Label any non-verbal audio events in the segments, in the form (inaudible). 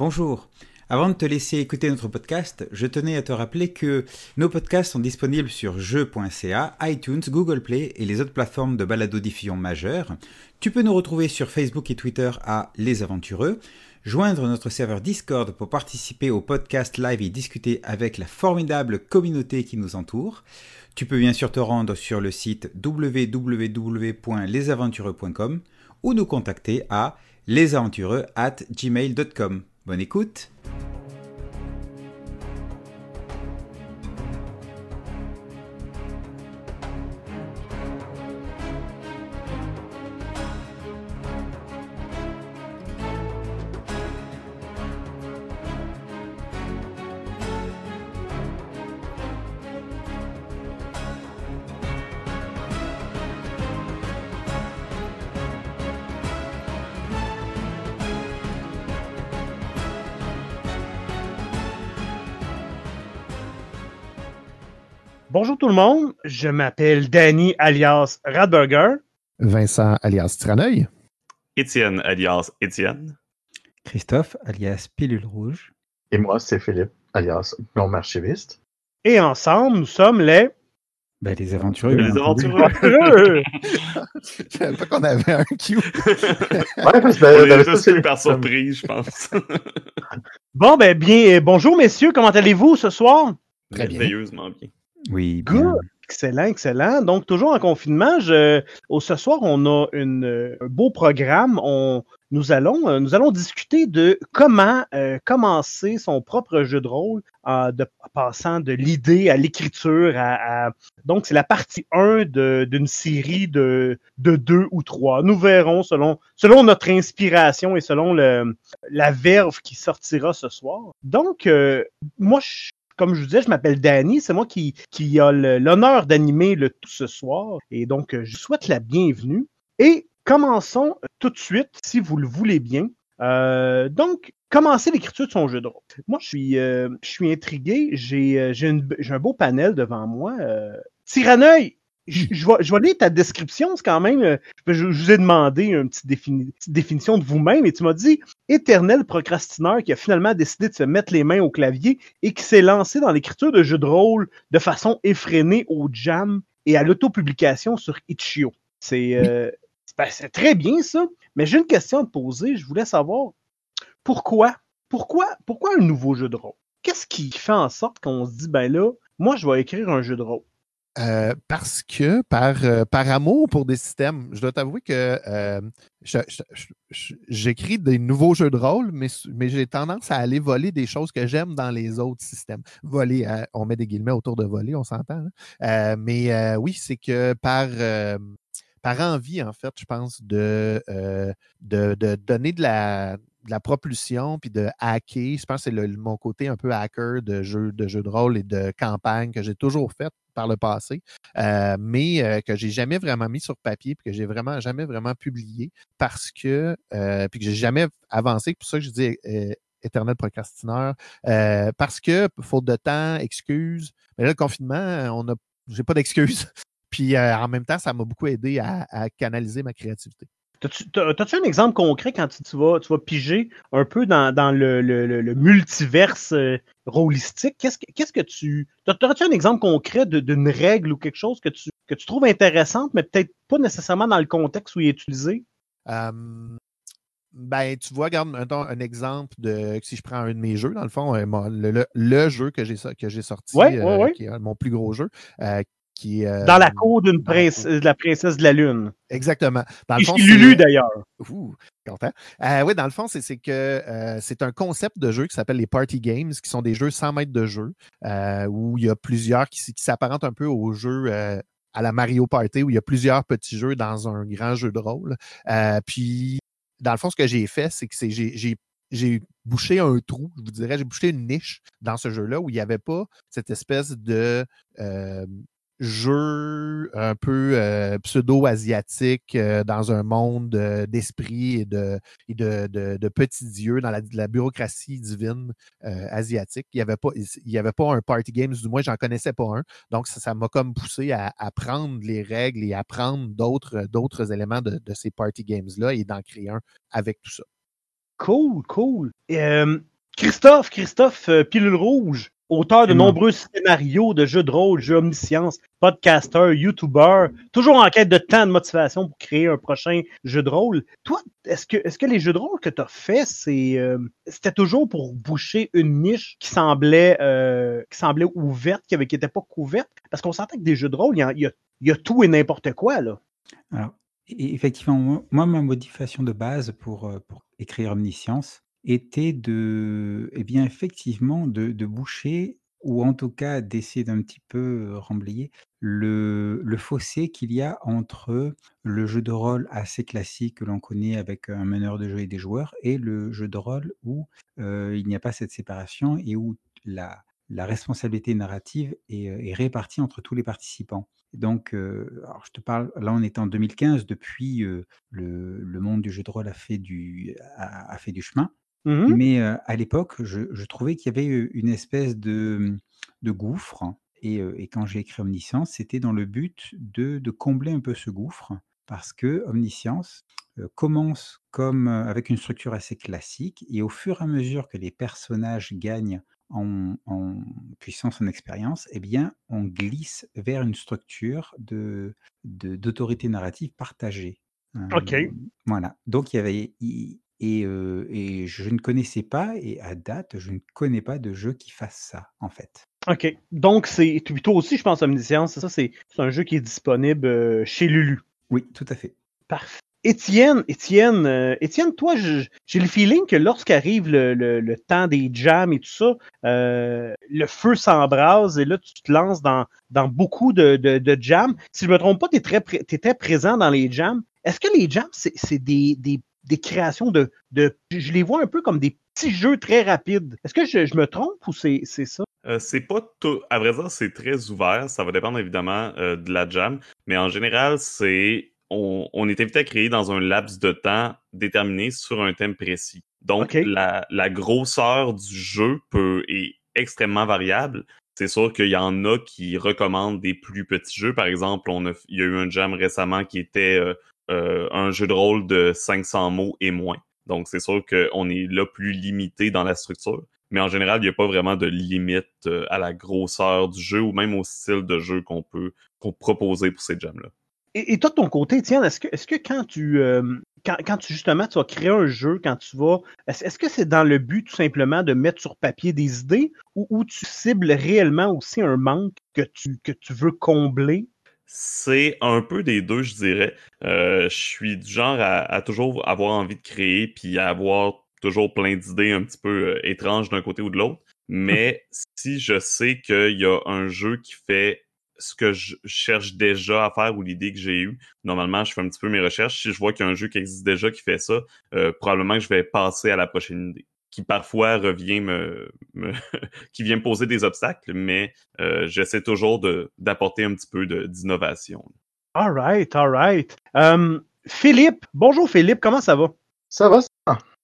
Bonjour. Avant de te laisser écouter notre podcast, je tenais à te rappeler que nos podcasts sont disponibles sur jeux.ca, iTunes, Google Play et les autres plateformes de balado-diffusion majeures. Tu peux nous retrouver sur Facebook et Twitter à Les Aventureux, joindre notre serveur Discord pour participer au podcast live et discuter avec la formidable communauté qui nous entoure. Tu peux bien sûr te rendre sur le site www.lesaventureux.com ou nous contacter à lesaventureux at gmail.com. Bonne écoute je m'appelle Danny alias Radburger. Vincent alias Traneuil. Étienne alias Étienne. Christophe alias Pilule Rouge. Et moi, c'est Philippe alias Blond Archiviste. Et ensemble, nous sommes les. Ben, les aventureux. Les bien entendu. aventureux. (laughs) Je savais pas qu'on avait un Q. (laughs) Ouais, parce que On ben, est ben, tous ça, pris par surprise, je pense. (laughs) Bon, ben bien, euh, bonjour messieurs, comment allez-vous ce soir? Très bien. Bien. Oui, Good. Excellent, excellent. Donc, toujours en confinement, ce soir, on a euh, un beau programme. On, nous, allons, euh, discuter de comment euh, commencer son propre jeu de rôle en passant de l'idée à l'écriture. Donc, c'est la partie 1 de- d'une série de, de deux ou trois. Nous verrons selon, notre inspiration et selon la verve qui sortira ce soir. Donc, moi, je comme je vous disais, je m'appelle Danny. C'est moi qui, qui a l'honneur d'animer le tout ce soir. Et donc, euh, je souhaite la bienvenue. Et commençons tout de suite, si vous le voulez bien. Euh, donc, commencer l'écriture de son jeu de rôle. Moi, je suis, euh, intrigué. J'ai un beau panel devant moi. Euh, Tyraneuil, je je vais, je vais lire ta description. C'est quand même. euh, Je, je vous ai demandé une petite, défini- petite définition de vous-même et tu m'as dit éternel procrastineur qui a finalement décidé de se mettre les mains au clavier et qui s'est lancé dans l'écriture de jeux de rôle de façon effrénée au jam et à l'autopublication sur Itch.io. C'est euh, ben, c'est très bien ça, mais j'ai une question à te poser. Je voulais savoir pourquoi, pourquoi, pourquoi un nouveau jeu de rôle? Qu'est-ce qui fait en sorte qu'on se dit, ben là, moi, je vais écrire un jeu de rôle? Euh, parce que par, euh, par amour pour des systèmes, je dois t'avouer que euh, j'écris des nouveaux jeux de rôle, mais, j'ai tendance à aller voler des choses que j'aime dans les autres systèmes. Voler, euh, on met des guillemets autour de voler, on s'entend. hein. Mais oui, c'est que par, par envie, en fait, je pense, de, de, donner de la, propulsion puis de hacker. Je pense que c'est mon côté un peu hacker de jeux de, jeux de rôle et de campagne que j'ai toujours fait par le passé, euh, mais euh, que j'ai jamais vraiment mis sur papier puis que j'ai vraiment jamais vraiment publié parce que euh, puis que j'ai jamais avancé. Pour ça que je dis euh, éternel procrastineur parce que faute de temps, excuse. Mais là le confinement, on a j'ai pas d'excuses. (laughs) Puis en même temps, ça m'a beaucoup aidé à canaliser ma créativité. T'as-tu t'as- t'as-tu un exemple concret quand tu, tu vas, tu vas piger un peu dans, dans le, le- le- le multiverse euh, rôlistique? Qu'est-ce que, qu'est-ce que tu. T'aurais-tu un exemple concret d'une règle ou quelque chose que tu, que tu trouves intéressante, mais peut-être pas nécessairement dans le contexte où il est utilisé? Ben, tu vois, regarde, mettons, un exemple de si je prends un de mes jeux, dans le fond, euh, le, le- le jeu que j'ai so- que j'ai sorti, Ouais, ouais, euh, ouais. qui est mon plus gros jeu, euh, qui euh, Dans la cour d'une prince- de la princesse de la Lune. Exactement. Dans le fond, Lulu d'ailleurs. Ouh, content. Euh, oui, dans le fond, c'est que euh, c'est un concept de jeu qui s'appelle les party games, qui sont des jeux sans mètres de jeu, où il y a plusieurs qui, qui s'apparentent un peu aux jeux à la Mario Party, où il y a plusieurs petits jeux dans un grand jeu de rôle. Puis, dans le fond, ce que j'ai fait, c'est que j'ai- j'ai j'ai bouché un trou, je vous dirais, j'ai bouché une niche dans ce jeu-là où il n'y avait pas cette espèce de euh, jeu un peu euh, pseudo-asiatique euh, dans un monde euh, d'esprit et, de, et de, de- de petits dieux dans la, bureaucratie divine asiatique. Il n'y avait, pas- un party games, du moins, j'en connaissais pas un. Donc, ça m'a comme poussé à apprendre les règles et apprendre d'autres d'autres éléments de, ces party games-là et d'en créer un avec tout ça. Cool, cool. Christophe, Christophe Pilule Rouge, auteur de nombreux scénarios de jeux de rôle, jeux omniscience, podcaster, YouTuber, toujours en quête de temps de motivation pour créer un prochain jeu de rôle. Toi, est-ce que, est-ce que les jeux de rôle que tu as fait, c'est, euh, c'était toujours pour boucher une niche qui semblait, euh, qui semblait ouverte, qui n'était pas couverte? Parce qu'on sentait que des jeux de rôle, il y y a- il y a tout et n'importe quoi, là. Alors, et- effectivement, moi, moi, ma motivation de base pour, euh, pour écrire Omniscience était de, eh bien, effectivement, de, boucher, ou en tout cas d'essayer d'un petit peu remblayer, le, le fossé qu'il y a entre le jeu de rôle assez classique que l'on connaît avec un meneur de jeu et des joueurs, et le jeu de rôle où il n'y a pas cette séparation et où la, la responsabilité narrative est, répartie entre tous les participants. Donc, alors je te parle, là on est en 2015, depuis le, le monde du jeu de rôle a fait du, a fait du chemin. Mhm. Mais à l'époque, je, je trouvais qu'il y avait une espèce de, de gouffre. Et, et quand j'ai écrit Omniscience, c'était dans le but de, de combler un peu ce gouffre. Parce que Omniscience commence comme avec une structure assez classique. Et au fur et à mesure que les personnages gagnent en, en puissance, en expérience, eh bien, on glisse vers une structure de, de- d'autorité narrative partagée. OK. Voilà. Donc, il y avait. Et, et je ne connaissais pas, et à date, je ne connais pas de jeu qui fasse ça, en fait. OK. Donc, c'est puis toi aussi, je pense, Omniscience, c'est ça, c'est c'est un jeu qui est disponible chez Lulu? Oui, tout à fait. Parfait. Étienne, Étienne, Étienne, toi, je- j'ai le feeling que lorsqu'arrive le, le- le temps des jams et tout ça, euh, le feu s'embrase et là, tu te lances dans, dans beaucoup de, de, de jams. Si je me trompe pas, tu étais présent dans les jams. Est-ce que les jams, c'est c'est des, des, des créations de, de. Je les vois un peu comme des petits jeux très rapides. Est-ce que je, je me trompe ou c'est ça? Euh, c'est pas tout. À vrai dire, c'est très ouvert. Ça va dépendre évidemment euh, de la jam. Mais en général, c'est. On, on est invité à créer dans un laps de temps déterminé sur un thème précis. Donc, la grosseur du jeu peut est extrêmement variable. C'est sûr qu'il y en a qui recommandent des plus petits jeux. Par exemple, on a, il y a eu un jam récemment qui était euh, euh, un jeu de rôle de 500 mots et moins. Donc, c'est sûr qu'on est là plus limité dans la structure. Mais en général, il n'y a pas vraiment de limite euh, à la grosseur du jeu ou même au style de jeu qu'on peut proposer pour ces jams-là. Et, toi, de ton côté, Étienne, est-ce que, est-ce que quand tu, euh, quand, quand tu justement tu vas créer un jeu, quand tu vas, est-ce, est-ce que c'est dans le but tout simplement de mettre sur papier des idées ou, ou tu cibles réellement aussi un manque que tu, que tu veux combler? C'est un peu des deux, je dirais. Euh, je suis du genre à, à toujours avoir envie de créer puis à avoir toujours plein d'idées un petit peu euh, étranges d'un côté ou de l'autre. Mais (laughs) si je sais qu'il y a un jeu qui fait ce que je cherche déjà à faire ou l'idée que j'ai eue, normalement, je fais un petit peu mes recherches. Si je vois qu'il y a un jeu qui existe déjà qui fait ça, euh, probablement que je vais passer à la prochaine idée qui parfois revient me, me (laughs) qui vient me poser des obstacles, mais euh, j'essaie toujours de d'apporter un petit peu de- d'innovation. All right, all right. Euh, Philippe, bonjour Philippe, comment ça va? Ça va?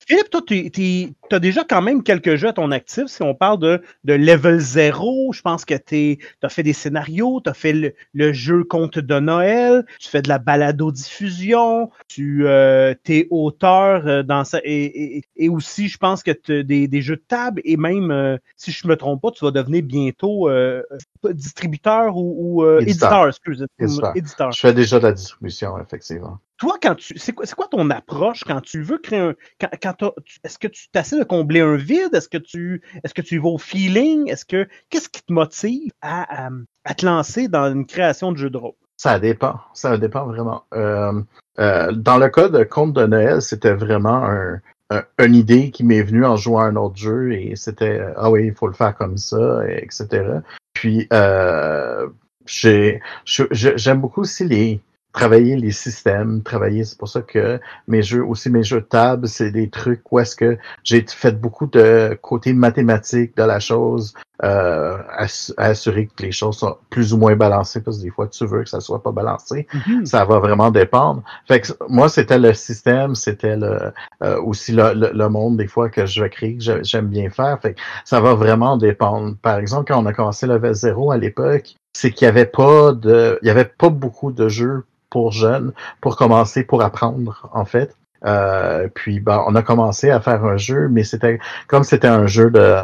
Philippe, toi, tu as déjà quand même quelques jeux à ton actif. Si on parle de, de level 0, je pense que tu as fait des scénarios, tu as fait le, le jeu Conte de Noël, tu fais de la balado-diffusion, tu euh, es auteur euh, dans ça, et, et, et aussi, je pense que tu des, des jeux de table, et même, euh, si je me trompe pas, tu vas devenir bientôt euh, distributeur ou, ou euh, Éditeur. éditeur, excusez Éditeur. éditeur Je fais déjà de la distribution, effectivement. Toi, quand tu, c'est quoi, quoi ton approche quand tu veux créer un, quand, quand est-ce que tu t'essaies de combler un vide, est-ce que tu, est-ce que tu vas au feeling, est-ce que, qu'est-ce qui te motive à, à, te lancer dans une création de jeu de rôle? Ça dépend. Ça dépend vraiment. Euh, euh, dans le cas de Conte de Noël, c'était vraiment un, un- une idée qui m'est venue en jouant à un autre jeu et c'était euh, ah oui, il faut le faire comme ça, et etc. Puis euh, j'aime beaucoup aussi les travailler les systèmes, travailler, c'est pour ça que mes jeux, aussi mes jeux de table, c'est des trucs où est-ce que j'ai fait beaucoup de côté mathématique de la chose, euh, ass- assurer que les choses sont plus ou moins balancées, parce que des fois tu veux que ça soit pas balancé. Ça va vraiment dépendre. Fait que moi, c'était le système, c'était le euh, aussi le, le, le monde des fois que je vais créer, que j'ai- j'aime bien faire. Fait que ça va vraiment dépendre. Par exemple, quand on a commencé Level 0 à l'époque, c'est qu'il y avait pas de. Il y avait pas beaucoup de jeux pour jeunes pour commencer, pour apprendre, en fait. Euh, puis ben, on a commencé à faire un jeu, mais c'était comme c'était un jeu de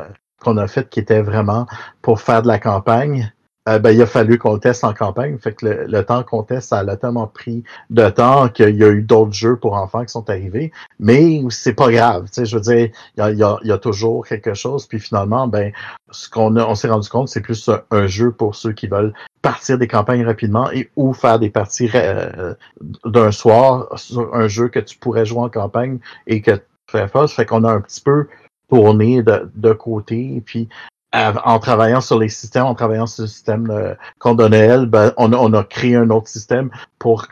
qu'on a fait qui était vraiment pour faire de la campagne. Euh, ben, il a fallu qu'on teste en campagne. Fait le, temps qu'on teste, ça a tellement pris de temps qu'il y a eu d'autres jeux pour enfants qui sont arrivés. Mais c'est pas grave. Je veux dire, il y a, y a, toujours quelque chose. Puis finalement, ben, ce qu'on on s'est rendu compte, c'est plus un, jeu pour ceux qui veulent partir des campagnes rapidement et ou faire des parties euh, d'un soir sur un jeu que tu pourrais jouer en campagne et que tu fais pas. Fait qu'on a un petit peu tourné de, de côté. Puis en travaillant sur les systèmes, en travaillant sur le système euh, qu'on donnait ben, on, on, a créé un autre système pour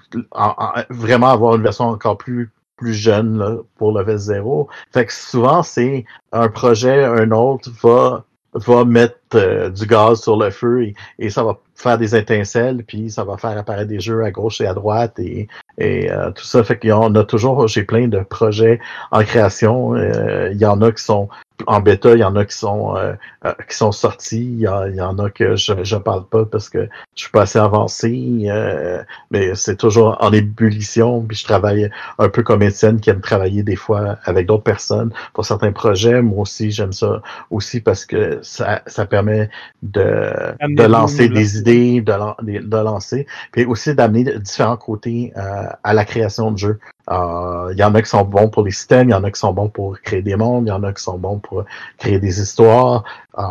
vraiment avoir une version encore plus plus jeune là, pour level 0. Fait que souvent, c'est un projet, un autre va va mettre euh, du gaz sur le feu et, et, ça va faire des étincelles, puis ça va faire apparaître des jeux à gauche et à droite et, et euh, tout ça. Fait qu'on a toujours, j'ai plein de projets en création. Il y en a qui sont en bêta, il y en a qui sont euh, euh, qui sont sortis, il y, en a que je je parle pas parce que je suis pas assez avancé, euh, mais c'est toujours en ébullition. Puis je travaille un peu comme Étienne qui aime travailler des fois avec d'autres personnes pour certains projets. Moi aussi, j'aime ça aussi parce que ça, ça permet de, de lancer des idées, de, de lancer, puis aussi d'amener différents côtés à la création de jeux. Il euh, y en a qui sont bons pour les systèmes, il y en a qui sont bons pour créer des mondes, il y en a qui sont bons pour créer des histoires. Euh,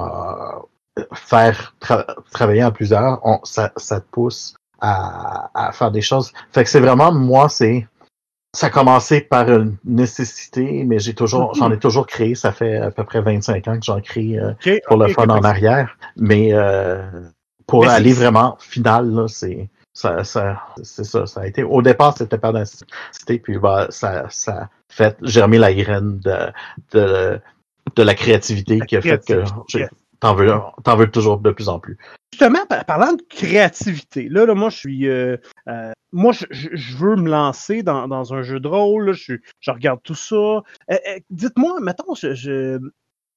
faire travailler en plusieurs, ça, ça, te pousse à, à, faire des choses. Fait que c'est vraiment, moi, c'est ça a commencé par une nécessité, mais j'ai toujours, j'en ai toujours créé. Ça fait à peu près 25 ans que j'en crée euh, pour le fun en arrière. Mais pour aller vraiment final, c'est ça, ça c'est ça, ça a été. Au départ, c'était pas d'incité, puis bah, ça, ça fait germer la graine de, de, de la créativité qui a fait que t'en veux, t'en veux toujours de plus en plus. Justement, parlant de créativité, là, là moi, je suis, euh, euh, moi, je, je, veux me lancer dans, dans un jeu de rôle. je, je regarde tout ça. Euh, dites-moi, mettons, je, je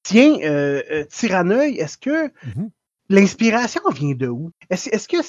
tiens, euh, Tyranneuil, est-ce que mm-hmm. L'inspiration vient de où? Est-ce que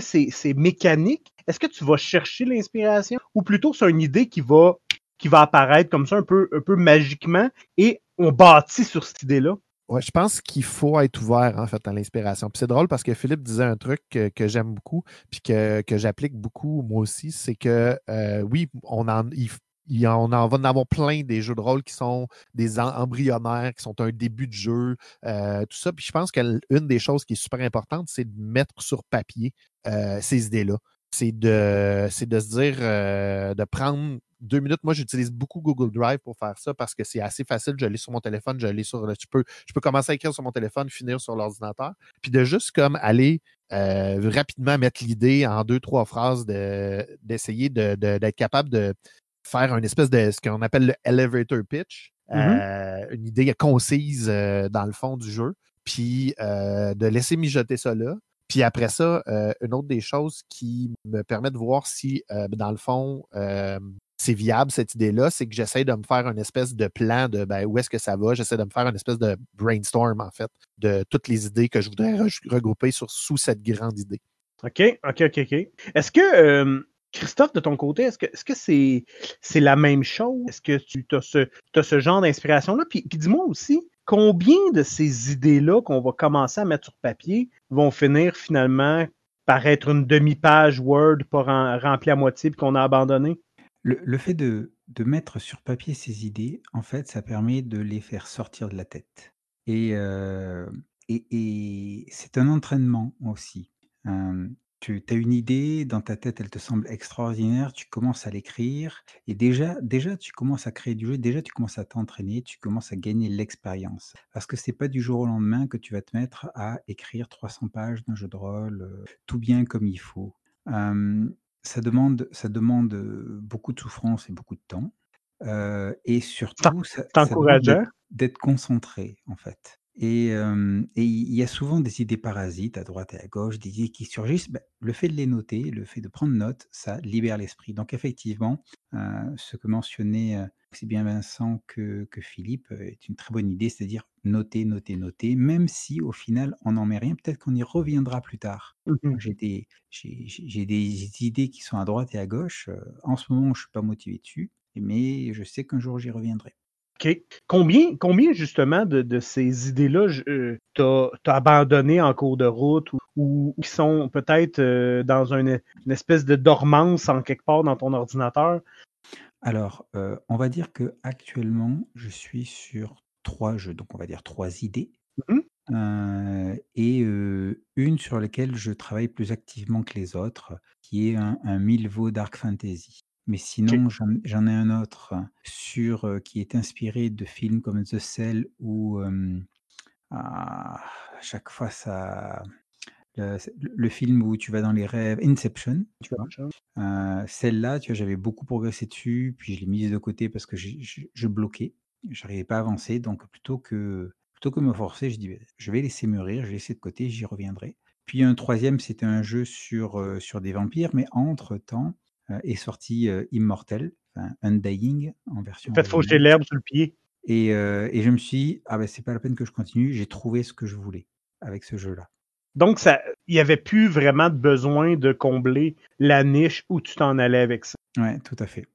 c'est mécanique? Est-ce que tu vas chercher l'inspiration? Ou plutôt c'est une idée qui va qui va apparaître comme ça un peu, un peu magiquement et on bâtit sur cette idée-là? Ouais, je pense qu'il faut être ouvert en fait à l'inspiration. Puis c'est drôle parce que Philippe disait un truc que, j'aime beaucoup, puis que, j'applique beaucoup moi aussi, c'est que euh, oui, on en, on en va en avoir plein des jeux de rôle qui sont des embryonnaires, qui sont un début de jeu, euh, tout ça. Puis je pense qu'une des choses qui est super importante, c'est de mettre sur papier euh, ces idées-là. C'est de, de se dire, euh, de prendre deux minutes. Moi, j'utilise beaucoup Google Drive pour faire ça parce que c'est assez facile. Je l'ai sur mon téléphone, je l'ai sur. Tu peux, je peux commencer à écrire sur mon téléphone, finir sur l'ordinateur. Puis de juste comme aller rapidement mettre l'idée en deux, trois phrases, d'essayer d'être capable de faire une espèce de ce qu'on appelle le elevator pitch, mmh euh, une idée concise euh, dans le fond du jeu, puis euh, de laisser mijoter ça là. Puis après ça, une autre des choses qui me permet de voir si, dans le fond, c'est viable cette idée-là, c'est que j'essaie de me faire une espèce de plan de ben, où est-ce que ça va? J'essaie de me faire une espèce de brainstorm, en fait, de toutes les idées que je voudrais regrouper sur, sous cette grande idée. OK, OK, OK, OK. Est-ce que Christophe, de ton côté, est-ce que c'est -ce c'est la même chose? Est-ce que tu as ce, as ce genre d'inspiration-là? Puis, dis-moi aussi, combien de ces idées-là qu'on va commencer à mettre sur papier vont finir finalement par être une demi-page Word pas remplie à moitié et qu'on a abandonné? Le, fait de, mettre sur papier ces idées, en fait, ça permet de les faire sortir de la tête. Et, euh, et, c'est un entraînement aussi. Euh, tu as une idée, dans ta tête, elle te semble extraordinaire, tu commences à l'écrire et déjà déjà tu commences à créer du jeu, déjà tu commences à t'entraîner, tu commences à gagner l'expérience. Parce que c'est pas du jour au lendemain que tu vas te mettre à écrire 300 pages d'un jeu de rôle, euh, tout bien comme il faut. ça demande ça demande, beaucoup de souffrance et beaucoup de temps, euh, et surtout ça d'être concentré, en fait. Et il y a souvent des idées parasites à droite et à gauche, des idées qui surgissent. Bah, le fait de les noter, le fait de prendre note, ça libère l'esprit. Donc effectivement, ce que mentionnait, aussi bien Vincent que que Philippe, est une très bonne idée, c'est-à-dire noter, noter, noter, même si au final on n'en met rien, peut-être qu'on y reviendra plus tard. Mmh j'ai des des idées qui sont à droite et à gauche, en ce moment je suis pas motivé dessus. mais je sais qu'un jour j'y reviendrai. OK. Combien, combien justement de, de ces idées-là euh, t'as as abandonné en cours de route ou, ou qui sont peut-être euh, dans une, une, espèce de dormance en quelque part dans ton ordinateur? Alors, euh, on va dire que actuellement, je suis sur trois jeux, donc on va dire trois idées. Mmh Euh, et une sur laquelle je travaille plus activement que les autres, qui est un, un Milvaux Dark Fantasy. Mais sinon, j'en j'en ai un autre sur, qui est inspiré de films comme The Cell où euh, à chaque fois ça, le, c'est- le film où tu vas dans les rêves, Inception, tu vois? Celle-là, tu vois, j'avais beaucoup progressé dessus, puis je l'ai mise de côté parce que j'ai- je, je bloquais, j'arrivais pas à avancer, donc plutôt que plutôt que me forcer, je dis «Ben, je vais laisser mûrir, je vais laisser de côté, j'y reviendrai. Puis un troisième, c'était un jeu sur sur des vampires, mais entre temps est sorti euh, Immortel, enfin Undying en version Faites faucher l'herbe sur le pied. Et, euh, et je me suis dit, ah ben c'est pas la peine que je continue, j'ai trouvé ce que je voulais avec ce jeu-là. Donc, ça, il n'y avait plus vraiment de besoin de combler la niche où tu t'en allais avec ça. Ouais, tout à fait.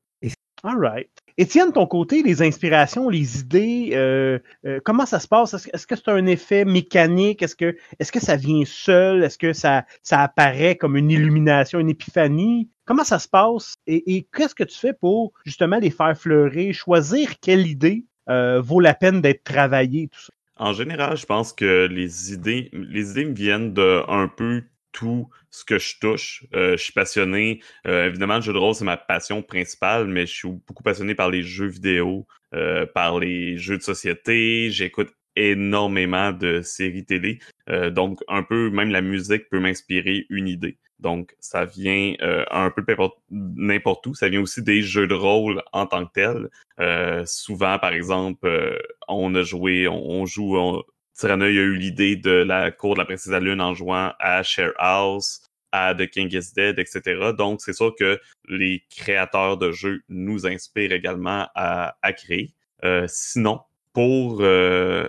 All right. Étienne, ton côté, les inspirations, les idées, euh, euh, comment ça se passe? Est-ce, que c'est un effet mécanique? Est-ce que, est-ce que ça vient seul? Est-ce que ça, ça apparaît comme une illumination, une épiphanie? Comment ça se passe? Et, et qu'est-ce que tu fais pour justement les faire fleurir, choisir quelle idée euh, vaut la peine d'être travaillée, tout ça? En général, je pense que les idées, les idées me viennent de un peu tout ce que je touche. Euh, je suis passionné. euh, évidemment, le jeu de rôle, c'est ma passion principale, mais je suis beaucoup passionné par les jeux vidéo, euh, par les jeux de société. J'écoute énormément de séries télé. Euh, donc, un peu, même la musique peut m'inspirer une idée. Donc, ça vient euh, un peu n'importe- où. Ça vient aussi des jeux de rôle en tant que tels. Euh, souvent, par exemple, on a joué, on, on joue, on, Tyrannoy a eu l'idée de la cour de la princesse de la lune en jouant à Share House, à The King is Dead, etc. Donc, c'est sûr que les créateurs de jeux nous inspirent également à, à créer. Euh, sinon, pour... Euh,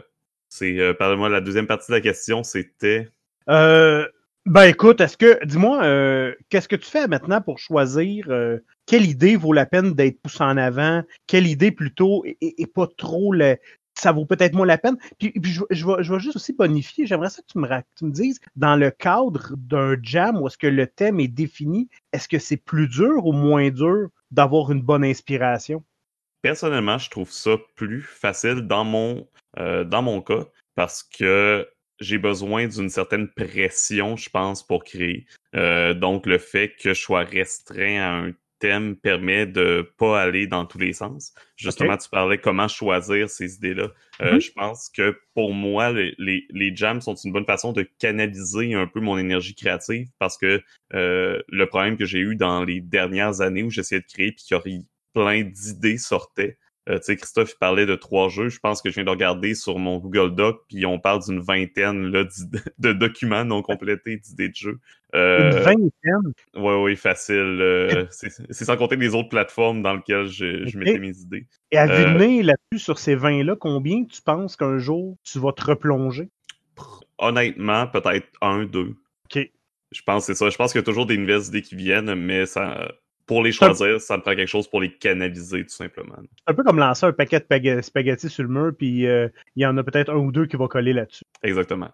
c'est, euh, Pardonnez-moi, la deuxième partie de la question, c'était... Euh, ben écoute, est-ce que, dis-moi, euh, qu'est-ce que tu fais maintenant pour choisir euh, quelle idée vaut la peine d'être poussée en avant, quelle idée plutôt et, pas trop le, ça vaut peut-être moins la peine. Puis, je vais juste aussi bonifier, j'aimerais ça que tu me, tu me dises, dans le cadre d'un jam où est-ce que le thème est défini, est-ce que c'est plus dur ou moins dur d'avoir une bonne inspiration? Personnellement, je trouve ça plus facile dans mon, euh, dans mon cas parce que j'ai besoin d'une certaine pression, je pense, pour créer. Euh, donc, le fait que je sois restreint à un thème permet de pas aller dans tous les sens. Justement, okay. tu parlais comment choisir ces idées-là. Euh, mm -hmm. Je pense que pour moi, les, les, les, jams sont une bonne façon de canaliser un peu mon énergie créative parce que euh, le problème que j'ai eu dans les dernières années où j'essayais de créer puis qu'il y aurait plein d'idées sortaient, euh, tu sais, Christophe il parlait de trois jeux. Je pense que je viens de regarder sur mon Google Doc, puis on parle d'une vingtaine là, (laughs) de documents non complétés d'idées de jeux. Euh, Une vingtaine? Oui, oui, facile. Euh, (laughs) c'est sans compter les autres plateformes dans lesquelles je, je mettais mes idées. Et à vue nez, là-dessus, sur ces 20-là, combien tu penses qu'un jour tu vas te replonger? Honnêtement, peut-être un, deux. OK. Je pense que c'est ça. Je pense qu'il y a toujours des nouvelles idées qui viennent, mais ça, pour les choisir, ça me prend quelque chose pour les canaliser, tout simplement. C'est un peu comme lancer un paquet de spaghettis sur le mur, puis euh, il y en a peut-être un ou deux qui vont coller là-dessus. Exactement.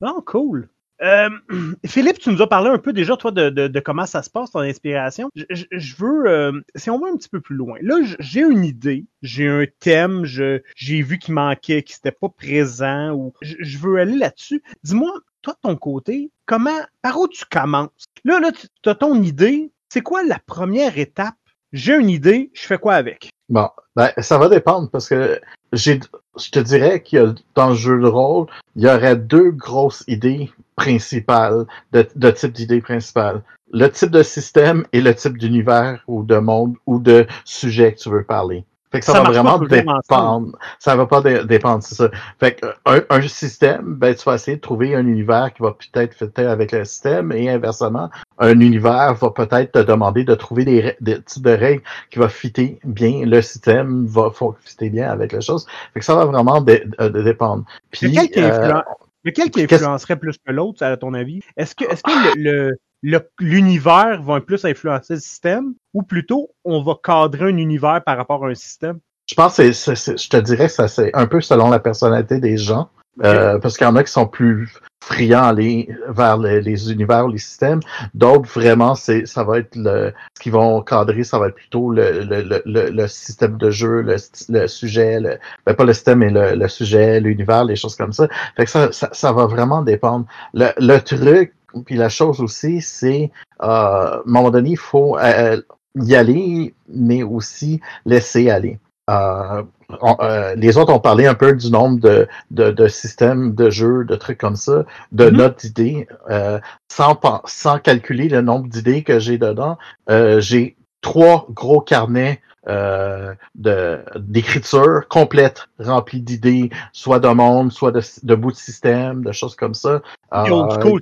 Bon, cool. Euh, (clears throat) Philippe, tu nous as parlé un peu déjà, toi, de, de, de comment ça se passe, ton inspiration. Je, je, je veux, euh, si on va un petit peu plus loin, là, j'ai une idée, j'ai un thème, j'ai vu qu'il manquait, qu'il n'était pas présent, ou je, veux aller là-dessus. Dis-moi, toi, de ton côté, comment, par où tu commences? Là, là, tu as ton idée, c'est quoi la première étape? J'ai une idée, je fais quoi avec? Bon, ben, ça va dépendre parce que j'ai, je te dirais qu'il y a dans le jeu de rôle, il y aurait deux grosses idées principales, de, de type d'idées principales. Le type de système et le type d'univers ou de monde ou de sujet que tu veux parler. Fait que ça, ça va vraiment dépendre. Ça va pas dé dépendre, c'est ça. Fait que un, un, système, ben tu vas essayer de trouver un univers qui va peut-être fitter avec le système et inversement, un univers va peut-être te demander de trouver des, des types de règles qui va fitter bien le système, va fitter bien avec les choses. Fait que ça va vraiment dé de dépendre. Puis, lequel qui, euh, influencerait plus que l'autre, à ton avis? Est-ce que, est-ce que le, le l'univers va plus influencer le système ou plutôt on va cadrer un univers par rapport à un système? Je pense que je te dirais que ça c'est un peu selon la personnalité des gens. Euh, parce qu'il y en a qui sont plus friands à aller vers les, les univers, les systèmes. D'autres, vraiment, c'est ça va être le ce qu'ils vont cadrer, ça va être plutôt le, le, le, le système de jeu, le, le sujet, le, ben pas le système, mais le, le sujet, l'univers, les choses comme ça. Fait que ça, ça, ça va vraiment dépendre. Le, le truc, puis la chose aussi, c'est euh, à un moment donné, il faut euh, y aller, mais aussi laisser aller. Euh, euh, les autres ont parlé un peu du nombre de, de, de systèmes de jeux, de trucs comme ça, de Mhm. notes d'idées, euh, sans, sans calculer le nombre d'idées que j'ai dedans. Euh, j'ai trois gros carnets euh, de d'écriture complète remplis d'idées, soit de monde, soit de, de bouts de système, de choses comme ça. Euh,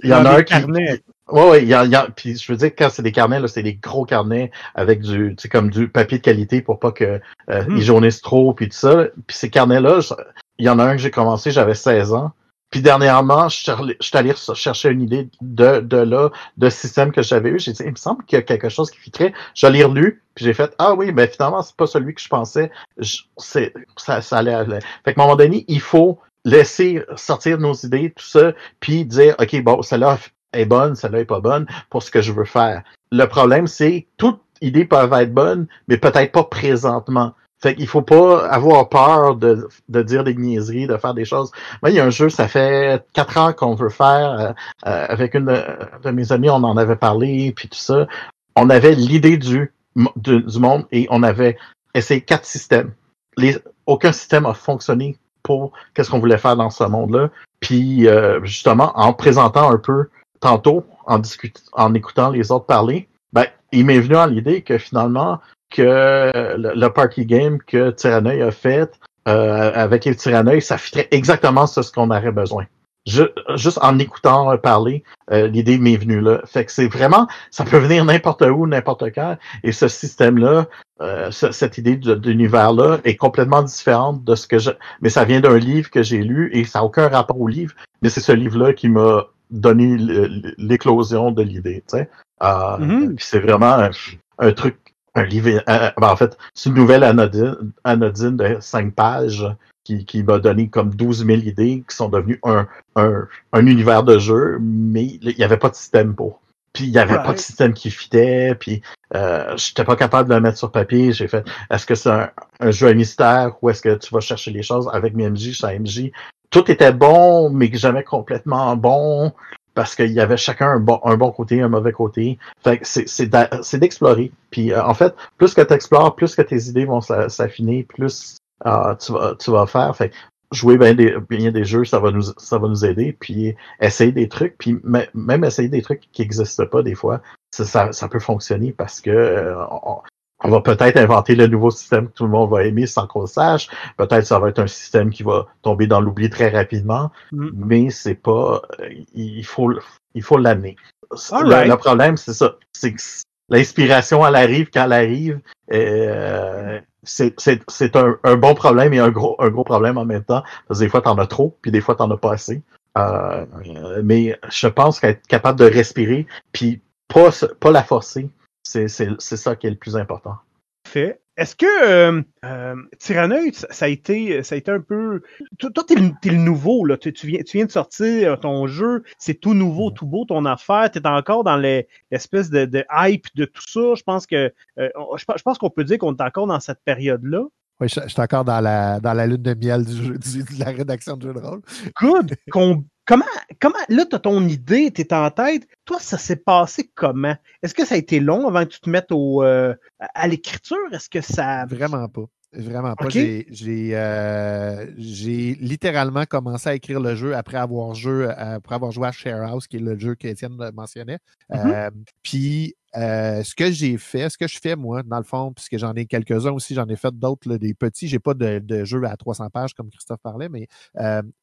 Il y en a un qui, carnets. Ouais, ouais, il y a, il y a- puis je veux dire, quand c'est des carnets, là, c'est des gros carnets avec du, tu sais, comme du papier de qualité pour pas que euh, Mhm. ils jaunissent trop, puis tout ça. Puis ces carnets-là, il y en a un que j'ai commencé, j'avais 16 ans. Puis dernièrement, je suis allé- chercher une idée de, de là, de système que j'avais eu. J'ai dit, il me semble qu'il y a quelque chose qui fitterait. Je l'ai relu, puis j'ai fait, ah oui, mais finalement, c'est pas celui que je pensais. Je- ça, ça allait. Fait qu'à un moment donné, il faut laisser sortir nos idées, tout ça, puis dire, OK, bon, celle-là est bonne, celle-là est pas bonne pour ce que je veux faire. Le problème, c'est toutes idées peuvent être bonnes, mais peut-être pas présentement. Fait qu'il faut pas avoir peur de, de dire des niaiseries, de faire des choses. Moi, il y a un jeu, ça fait quatre ans qu'on veut faire. euh, euh, avec une de, mes amis, on en avait parlé, puis tout ça. On avait l'idée du, du, du monde et on avait essayé quatre systèmes. Les, aucun système a fonctionné pour qu'est-ce qu'on voulait faire dans ce monde-là. Puis euh, justement, en présentant un peu tantôt, en en écoutant les autres parler, ben, il m'est venu à l'idée que finalement, que le, le party game que Tyranneuil a fait euh, avec les Tyranneuil, ça fitterait exactement ce qu'on aurait besoin. Ju- juste en écoutant parler, euh, l'idée m'est venue là. Fait que c'est vraiment, ça peut venir n'importe où, n'importe quand. Et ce système-là, euh, ce- cette idée de- d'univers-là est complètement différente de ce que je. Mais ça vient d'un livre que j'ai lu et ça n'a aucun rapport au livre. Mais c'est ce livre-là qui m'a donné l'éclosion de l'idée. tu sais. Euh, puis c'est vraiment un, un truc, un livre. euh, ben, en fait, c'est une nouvelle anodine, anodine de cinq pages qui, qui m'a donné comme 12 000 idées qui sont devenues un, un, un univers de jeu, mais il n'y avait pas de système pour. Puis il n'y avait pas de système qui fitait, puis euh, j'étais pas capable de le mettre sur papier. J'ai fait, est-ce que c'est un, un jeu à mystère ou est-ce que tu vas chercher les choses avec MJ, chez MJ? Tout était bon, mais jamais complètement bon, parce qu'il y avait chacun un bon, un bon côté, un mauvais côté. Fait c'est, d'explorer. Puis euh, en fait, plus que tu explores, plus que tes idées vont s'a- s'affiner, plus euh, tu, vas, tu vas faire. Fait jouer bien des, bien des jeux, ça va nous, ça va nous aider. Puis essayer des trucs, puis me- même essayer des trucs qui n'existent pas des fois, ça, ça, ça peut fonctionner parce que euh, on, on va peut-être inventer le nouveau système que tout le monde va aimer sans qu'on le sache. Peut-être ça va être un système qui va tomber dans l'oubli très rapidement, Mm. mais c'est pas. euh, Il faut, il faut l'amener. Le, problème, c'est ça. C'est que l'inspiration, elle arrive quand elle arrive. Euh, c'est c'est- c'est un, un bon problème et un gros, un gros problème en même temps. Parce que des fois, t'en as trop, puis des fois, t'en as pas assez. Euh, mais je pense qu'être capable de respirer, puis pas, pas la forcer, c'est ça qui est le plus important. Fait. Est-ce que euh, euh, Tyranneuil, ça, ça a été, ça a été un peu. Toi, t'es le, le nouveau, là. Tu, tu viens, tu viens de sortir ton jeu, c'est tout nouveau, tout beau ton affaire. T'es encore dans les- l'espèce de, de hype de tout ça. Je pense que, euh, je, pense- je pense qu'on peut dire qu'on est encore dans cette période-là. Oui, je, je suis encore dans la, dans la lune de miel du jeu, du- de la rédaction de jeu de rôle. Good. Qu'on- comment, comment, là, t'as ton idée, t'es en tête. Toi, ça s'est passé comment? Est-ce que ça a été long avant que tu te mettes au, euh, à l'écriture? Est-ce que ça. Vraiment pas. Vraiment pas. Ok. J'ai- J'ai euh, j'ai littéralement commencé à écrire le jeu après avoir, jeu, après avoir joué à Sharehouse, qui est le jeu qu'Étienne mentionnait. Mhm. Euh, Puis, euh, ce que j'ai fait, ce que je fais, moi, dans le fond, puisque j'en ai quelques-uns aussi, j'en ai fait d'autres, des petits. J'ai pas de, de jeu à 300 pages comme Christophe parlait, mais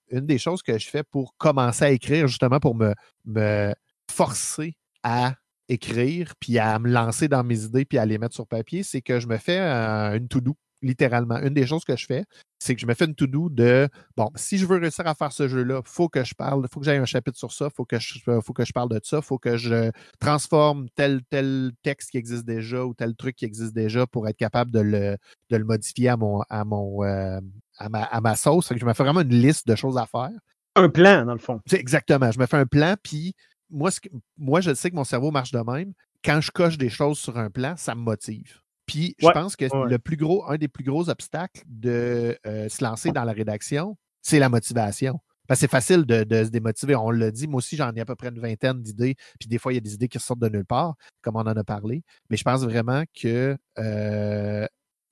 une des choses que je fais pour commencer à écrire, justement, pour me, me forcer à écrire, puis à me lancer dans mes idées, puis à les mettre sur papier, c'est que je me fais une to-do. Littéralement. Une des choses que je fais, c'est que je me fais une to-do de bon, si je veux réussir à faire ce jeu-là, il faut que je parle, il faut que j'aille un chapitre sur ça, il faut, que je, faut que je parle de ça, il faut que je transforme tel, tel texte qui existe déjà ou tel truc qui existe déjà pour être capable de le, de le modifier à mon, à mon euh, à, ma, à ma sauce. je me fais vraiment une liste de choses à faire. Un plan, dans le fond. Exactement. Je me fais un plan, puis moi, moi, je sais que mon cerveau marche de même. Quand je coche des choses sur un plan, ça me motive. Puis je pense que le plus gros, un des plus gros obstacles de euh, se lancer dans la rédaction, c'est la motivation. Parce que c'est facile de, se démotiver. On l'a dit, moi aussi, j'en ai à peu près une vingtaine d'idées. Puis des fois, il y a des idées qui sortent de nulle part, comme on en a parlé. Mais je pense vraiment que euh,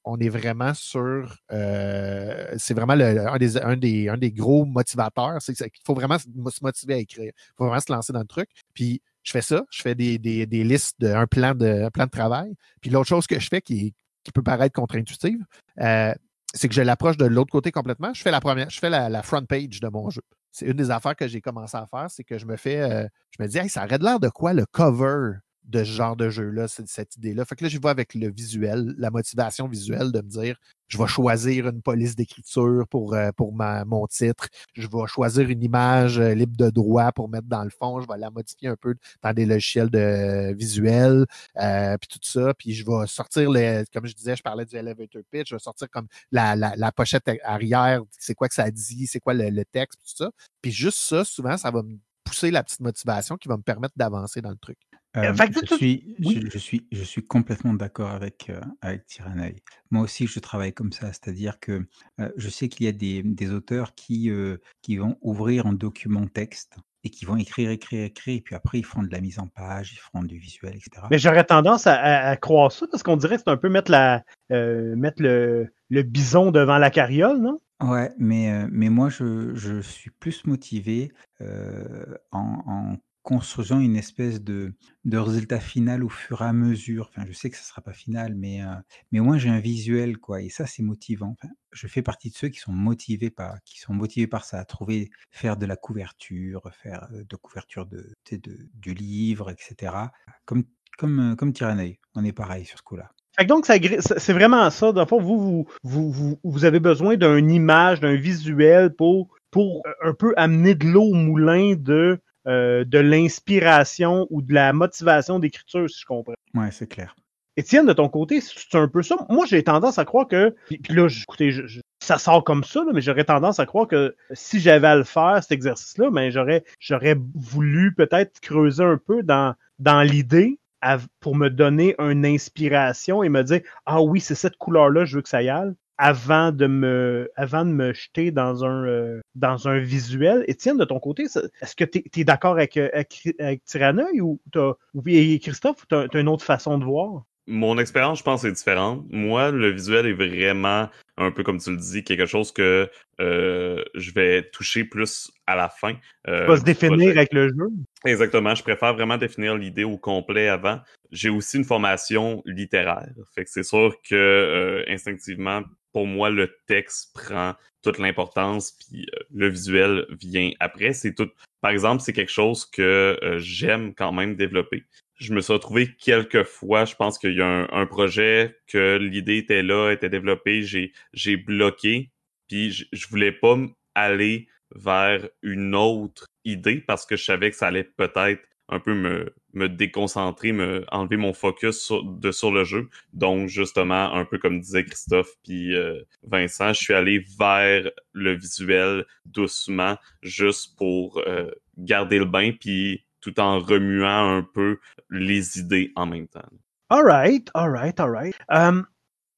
on est vraiment sur. Euh, c'est vraiment un, des, un, des, un, des, gros motivateurs. C'est qu'il faut vraiment se motiver à écrire. Il faut vraiment se lancer dans le truc. Puis je fais ça, je fais des, des, des listes, de, un, plan de, plan de travail. Puis l'autre chose que je fais qui, qui peut paraître contre-intuitive, euh, c'est que je l'approche de l'autre côté complètement. Je fais la première, je fais la, front page de mon jeu. C'est une des affaires que j'ai commencé à faire, c'est que je me fais, euh, je me dis, hey, ça aurait l'air de quoi le cover de ce genre de jeu-là, cette idée-là. Fait que là, je vois avec le visuel, la motivation visuelle de me dire je vais choisir une police d'écriture pour, euh, pour ma, mon titre, je vais choisir une image euh, libre de droit pour mettre dans le fond, je vais la modifier un peu dans des logiciels de visuel, euh, puis tout ça, puis je vais sortir, les, comme je disais, je parlais du elevator pitch, je vais sortir comme la, la, la pochette arrière, c'est quoi que ça dit, c'est quoi le, le texte, tout ça. Puis juste ça, souvent, ça va me pousser la petite motivation qui va me permettre d'avancer dans le truc. Euh, je, suis, je, suis, je suis complètement d'accord avec, euh, avec Moi aussi, je travaille comme ça, c'est-à-dire que euh, je sais qu'il y a des, des auteurs qui, euh, qui vont ouvrir un document texte et qui vont écrire, écrire, écrire, et puis après, ils font de la mise en page, ils font du visuel, etc. Mais j'aurais tendance à, à, croire ça, parce qu'on dirait que c'est un peu mettre, la, mettre le, le bison devant la carriole, non? Ouais, mais, mais moi, je, je suis plus motivé en, en construisant une espèce de, de résultat final au fur et à mesure. Enfin, je sais que ça ne sera pas final, mais, euh, mais au moins j'ai un visuel, quoi. Et ça, c'est motivant. Enfin, je fais partie de ceux qui sont motivés par, qui sont motivés par ça, à trouver, faire de la couverture, faire euh, de couverture de, du livre, etc. Comme, comme, euh, comme on est pareil sur ce coup-là. Donc, c'est vraiment ça. Dans vous, vous, vous, vous avez besoin d'une image, d'un visuel pour, pour un peu amener de l'eau au moulin de euh, de l'inspiration ou de la motivation d'écriture, si je comprends. Ouais, c'est clair. Étienne, de ton côté, c'est un peu ça. Moi, j'ai tendance à croire que. Puis, là, écoutez, ça sort comme ça, mais j'aurais tendance à croire que si j'avais à le faire, cet exercice-là, ben, j'aurais, j'aurais voulu peut-être creuser un peu dans, dans l'idée pour me donner une inspiration et me dire Ah oui, c'est cette couleur-là, je veux que ça y aille avant de me, avant de me jeter dans un, euh, dans un visuel. Étienne, de ton côté, est-ce que tu es, d'accord avec, euh, avec, avec ou, ou Christophe, tu as, une autre façon de voir? Mon expérience, je pense, est différente. Moi, le visuel est vraiment, un peu comme tu le dis, quelque chose que euh, je vais toucher plus à la fin. Euh, va se définir avec le jeu? Exactement. Je préfère vraiment définir l'idée au complet avant. J'ai aussi une formation littéraire. Fait que c'est sûr que instinctivement, pour moi, le texte prend toute l'importance, puis euh, le visuel vient après. C'est tout. Par exemple, c'est quelque chose que euh, j'aime quand même développer. Je me suis retrouvé quelques fois, je pense qu'il y a un, projet que l'idée était là, était développée, j'ai bloqué, puis je, je voulais pas aller vers une autre idée parce que je savais que ça allait peut-être un peu me, déconcentrer, me enlever mon focus sur, de, sur le jeu. Donc, justement, un peu comme disait Christophe puis euh, Vincent, je suis allé vers le visuel doucement, juste pour euh, garder le bain, puis tout en remuant un peu les idées en même temps. All right, all right, all right. Um,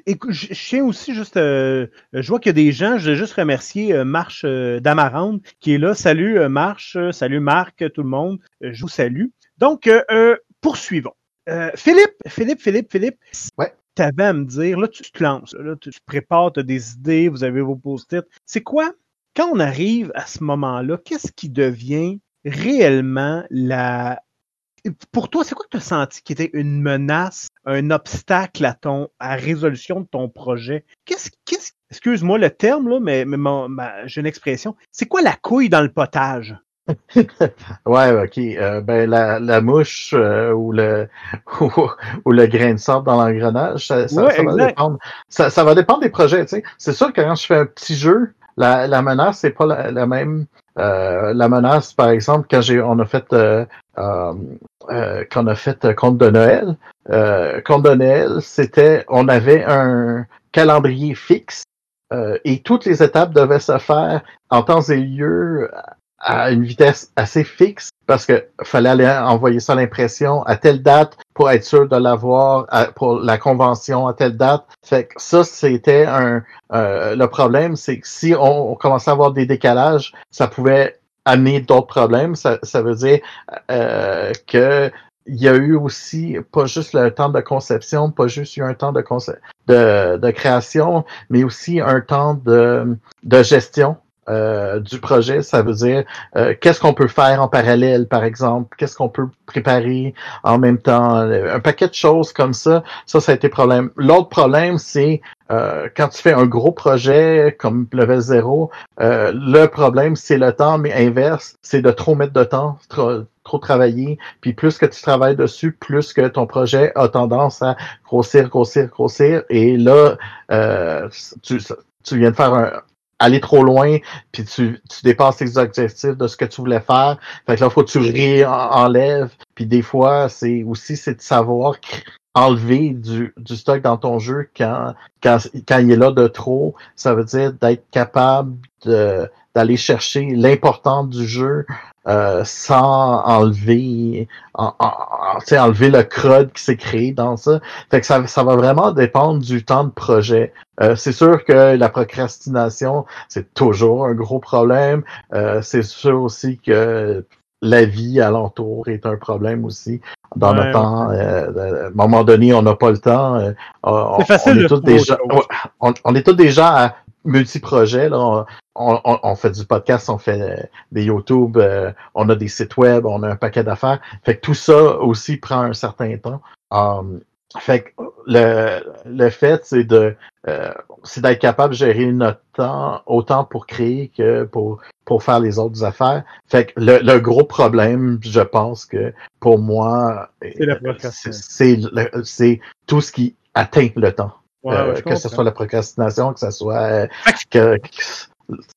Écoute, je tiens aussi juste, euh, je vois qu'il y a des gens, je vais juste remercier euh, Marche euh, Damarande qui est là. Salut euh, Marche, salut Marc, tout le monde, je vous salue. Donc, poursuivons. Philippe, Philippe, Philippe, Philippe. Ouais. Tu avais à me dire, là, tu te lances, là, tu, prépares, tu as des idées, vous avez vos post-it. C'est quoi, quand on arrive à ce moment-là, qu'est-ce qui devient réellement la, pour toi, c'est quoi que tu as senti qui était une menace, un obstacle à ton à la résolution de ton projet? Qu'est-ce, qu'est-ce, excuse-moi le terme, là, mais, mais j'ai une expression. C'est quoi la couille dans le potage? (laughs) ouais, ok. Euh, ben la, la mouche euh, ou le (laughs) ou, ou, le grain de sable dans l'engrenage, ça, ça, Ouais, ça va dépendre. Ça, ça va dépendre des projets. tu sais. C'est sûr que quand je fais un petit jeu, la, la menace c'est pas la, la même. Euh, la menace, par exemple, quand j'ai on a fait euh, euh, euh, a fait euh, Conte de Noël, Conte de Noël, c'était on avait un calendrier fixe et toutes les étapes devaient se faire en temps et lieu à une vitesse assez fixe parce que fallait aller envoyer ça à l'impression à telle date pour être sûr de l'avoir pour la convention à telle date. Fait que ça, c'était un euh, le problème, c'est que si on, commençait à avoir des décalages, ça pouvait amener d'autres problèmes. Ça, ça veut dire euh, que il y a eu aussi pas juste le temps de conception, pas juste eu un temps de, de, de création, mais aussi un temps de, de gestion euh, du projet. Ça veut dire euh, qu'est-ce qu'on peut faire en parallèle, par exemple, qu'est-ce qu'on peut préparer en même temps, un paquet de choses comme ça. Ça, ça a été problème. L'autre problème, c'est euh, quand tu fais un gros projet comme Level 0, euh, le problème, c'est le temps, mais inverse, c'est de trop mettre de temps, trop, trop travailler. Puis plus que tu travailles dessus, plus que ton projet a tendance à grossir, grossir, grossir. Et là, euh, tu, tu viens de faire un, aller trop loin, puis tu, tu dépasses tes objectifs de ce que tu voulais faire. Fait que là, faut que tu réenlèves. Puis des fois, c'est aussi c'est de savoir enlever du, stock dans ton jeu quand, quand, quand il est là de trop. Ça veut dire d'être capable d'aller chercher l'important du jeu euh, sans enlever en, en, en, enlever le crud qui s'est créé dans ça. Fait que ça, ça va vraiment dépendre du temps de projet. Euh, c'est sûr que la procrastination, c'est toujours un gros problème. Euh, c'est sûr aussi que la vie alentour est un problème aussi. Dans Ouais, notre temps, euh, à un moment donné, on n'a pas le temps. euh, on, C'est facile on est de tous des gens, chose. on, on est tous des gens à multi-projets. Là. On, on, on fait du podcast, on fait euh, des YouTube, euh, on a des sites web, on a un paquet d'affaires. Fait que tout ça aussi prend un certain temps. Um, fait que le, le fait, c'est de euh, c'est d'être capable de gérer notre temps autant pour créer que pour, pour faire les autres affaires. Fait que le, le gros problème, je pense que pour moi, C'est tout ce qui atteint le temps. Ouais, Euh, que ce soit la procrastination, que ce soit euh, que,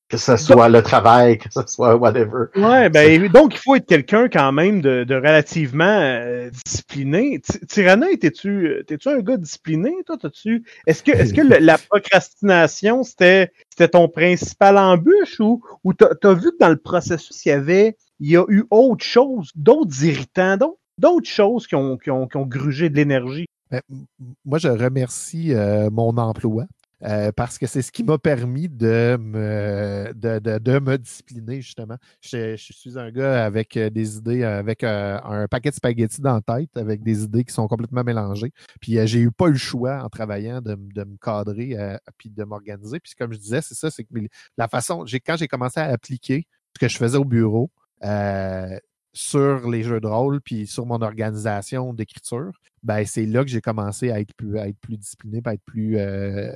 que ce soit le travail, que ce soit whatever. Ouais, ben donc il faut être quelqu'un quand même de, de relativement euh, discipliné. Étais-tu t'es-tu un gars discipliné, toi? T'as-tu. Est-ce que est-ce que le- la procrastination, c'était c'était ton principal embûche ou, ou t'as as vu que dans le processus, il y avait il y a eu autre chose, d'autres irritants, d'autres d'autres choses qui ont, qui, ont, qui ont grugé de l'énergie? Ben, moi, je remercie euh, mon emploi euh, parce que c'est ce qui m'a permis de me, de, de- de me discipliner, justement. Je, suis un gars avec euh, des idées, euh, avec un paquet de spaghettis dans la tête, avec des idées qui sont complètement mélangées. Puis euh, j'ai eu pas le choix en travaillant de, de me cadrer euh, puis de m'organiser. Puis comme je disais, c'est ça, c'est que la façon, quand j'ai commencé à appliquer ce que je faisais au bureau, sur les jeux de rôle puis sur mon organisation d'écriture, ben, c'est là que j'ai commencé à être plus, à être plus discipliné, à être plus, euh,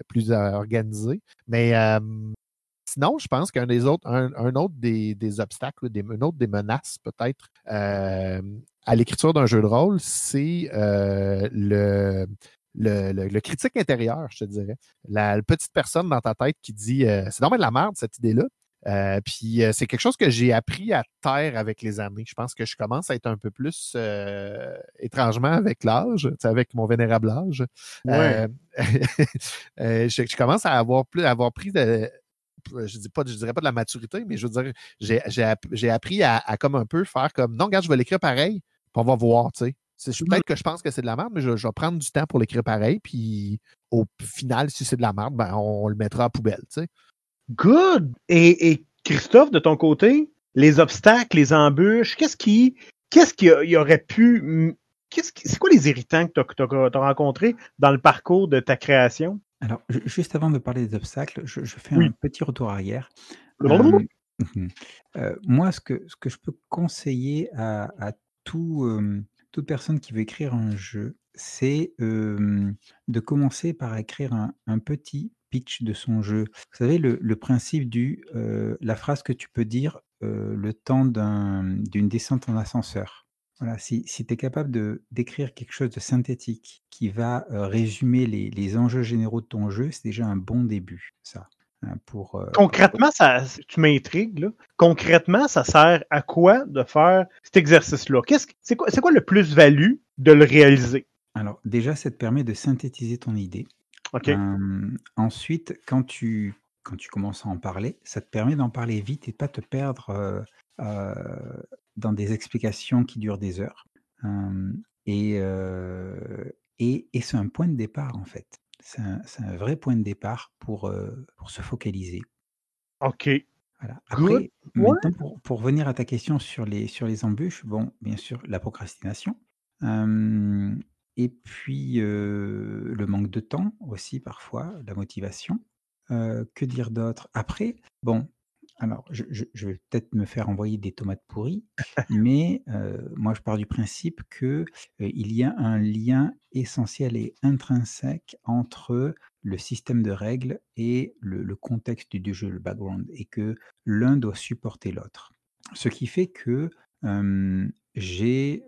organisé. Mais euh, sinon, je pense qu'un des autres, un, autre des, obstacles, des, un autre des menaces peut-être euh, à l'écriture d'un jeu de rôle, c'est le, critique intérieur, je te dirais. La, petite personne dans ta tête qui dit c'est normal de la merde, cette idée-là. Euh, puis euh, c'est quelque chose que j'ai appris à taire avec les années. Je pense que je commence à être un peu plus euh, étrangement avec l'âge, avec mon vénérable âge. (laughs) Je, je commence à avoir plus à avoir pris de je dis pas, je dirais pas de la maturité, mais je veux dire, j'ai, j'ai, app- j'ai appris à, à comme un peu faire comme non, regarde, je vais l'écrire pareil, puis on va voir, tu sais. C'est, je- peut-être que je pense que c'est de la merde, mais je, je vais prendre du temps pour l'écrire pareil, puis au final, si c'est de la merde, ben, on, le mettra à poubelle, tu sais. Good! Et, et Christophe, de ton côté, les obstacles, les embûches, qu'est-ce qui, qu'est-ce qui y aurait pu, qu'est-ce c'est quoi les irritants que tu as, rencontrés dans le parcours de ta création? Alors, ju- juste avant de parler des obstacles, je, je fais Oui. un petit retour arrière. Euh, mhm. (laughs) Euh, moi, ce que, ce que je peux conseiller à, à tout, euh, toute personne qui veut écrire un jeu, c'est euh, de commencer par écrire un, un petit pitch de son jeu. Vous savez, le, le principe du euh, la phrase que tu peux dire euh, le temps d'une descente en ascenseur. Voilà, si, si tu es capable de d'écrire quelque chose de synthétique qui va euh, résumer les, les enjeux généraux de ton jeu, c'est déjà un bon début, ça. hein, pour, Concrètement, ça, tu m'intrigues. Concrètement, ça sert à quoi de faire cet exercice-là? Qu'est-ce que- c'est quoi, c'est quoi le plus-value de le réaliser? Alors, déjà, ça te permet de synthétiser ton idée. OK? Euh, ensuite, quand tu, quand tu commences à en parler, ça te permet d'en parler vite et de pas te perdre euh, euh, dans des explications qui durent des heures. Et et, et c'est un point de départ, en fait. C'est un, c'est un vrai point de départ pour, pour se focaliser. OK. Voilà. Good. Après, maintenant, pour, pour revenir à ta question sur les, sur les embûches, bon, bien sûr, la procrastination. Euh, et puis, le manque de temps aussi, parfois, la motivation. Que dire d'autre? Après, bon, alors, je, vais peut-être me faire envoyer des tomates pourries, mais moi, je pars du principe que euh, il y a un lien essentiel et intrinsèque entre le système de règles et le, contexte du jeu, le background, et que l'un doit supporter l'autre. Ce qui fait que j'ai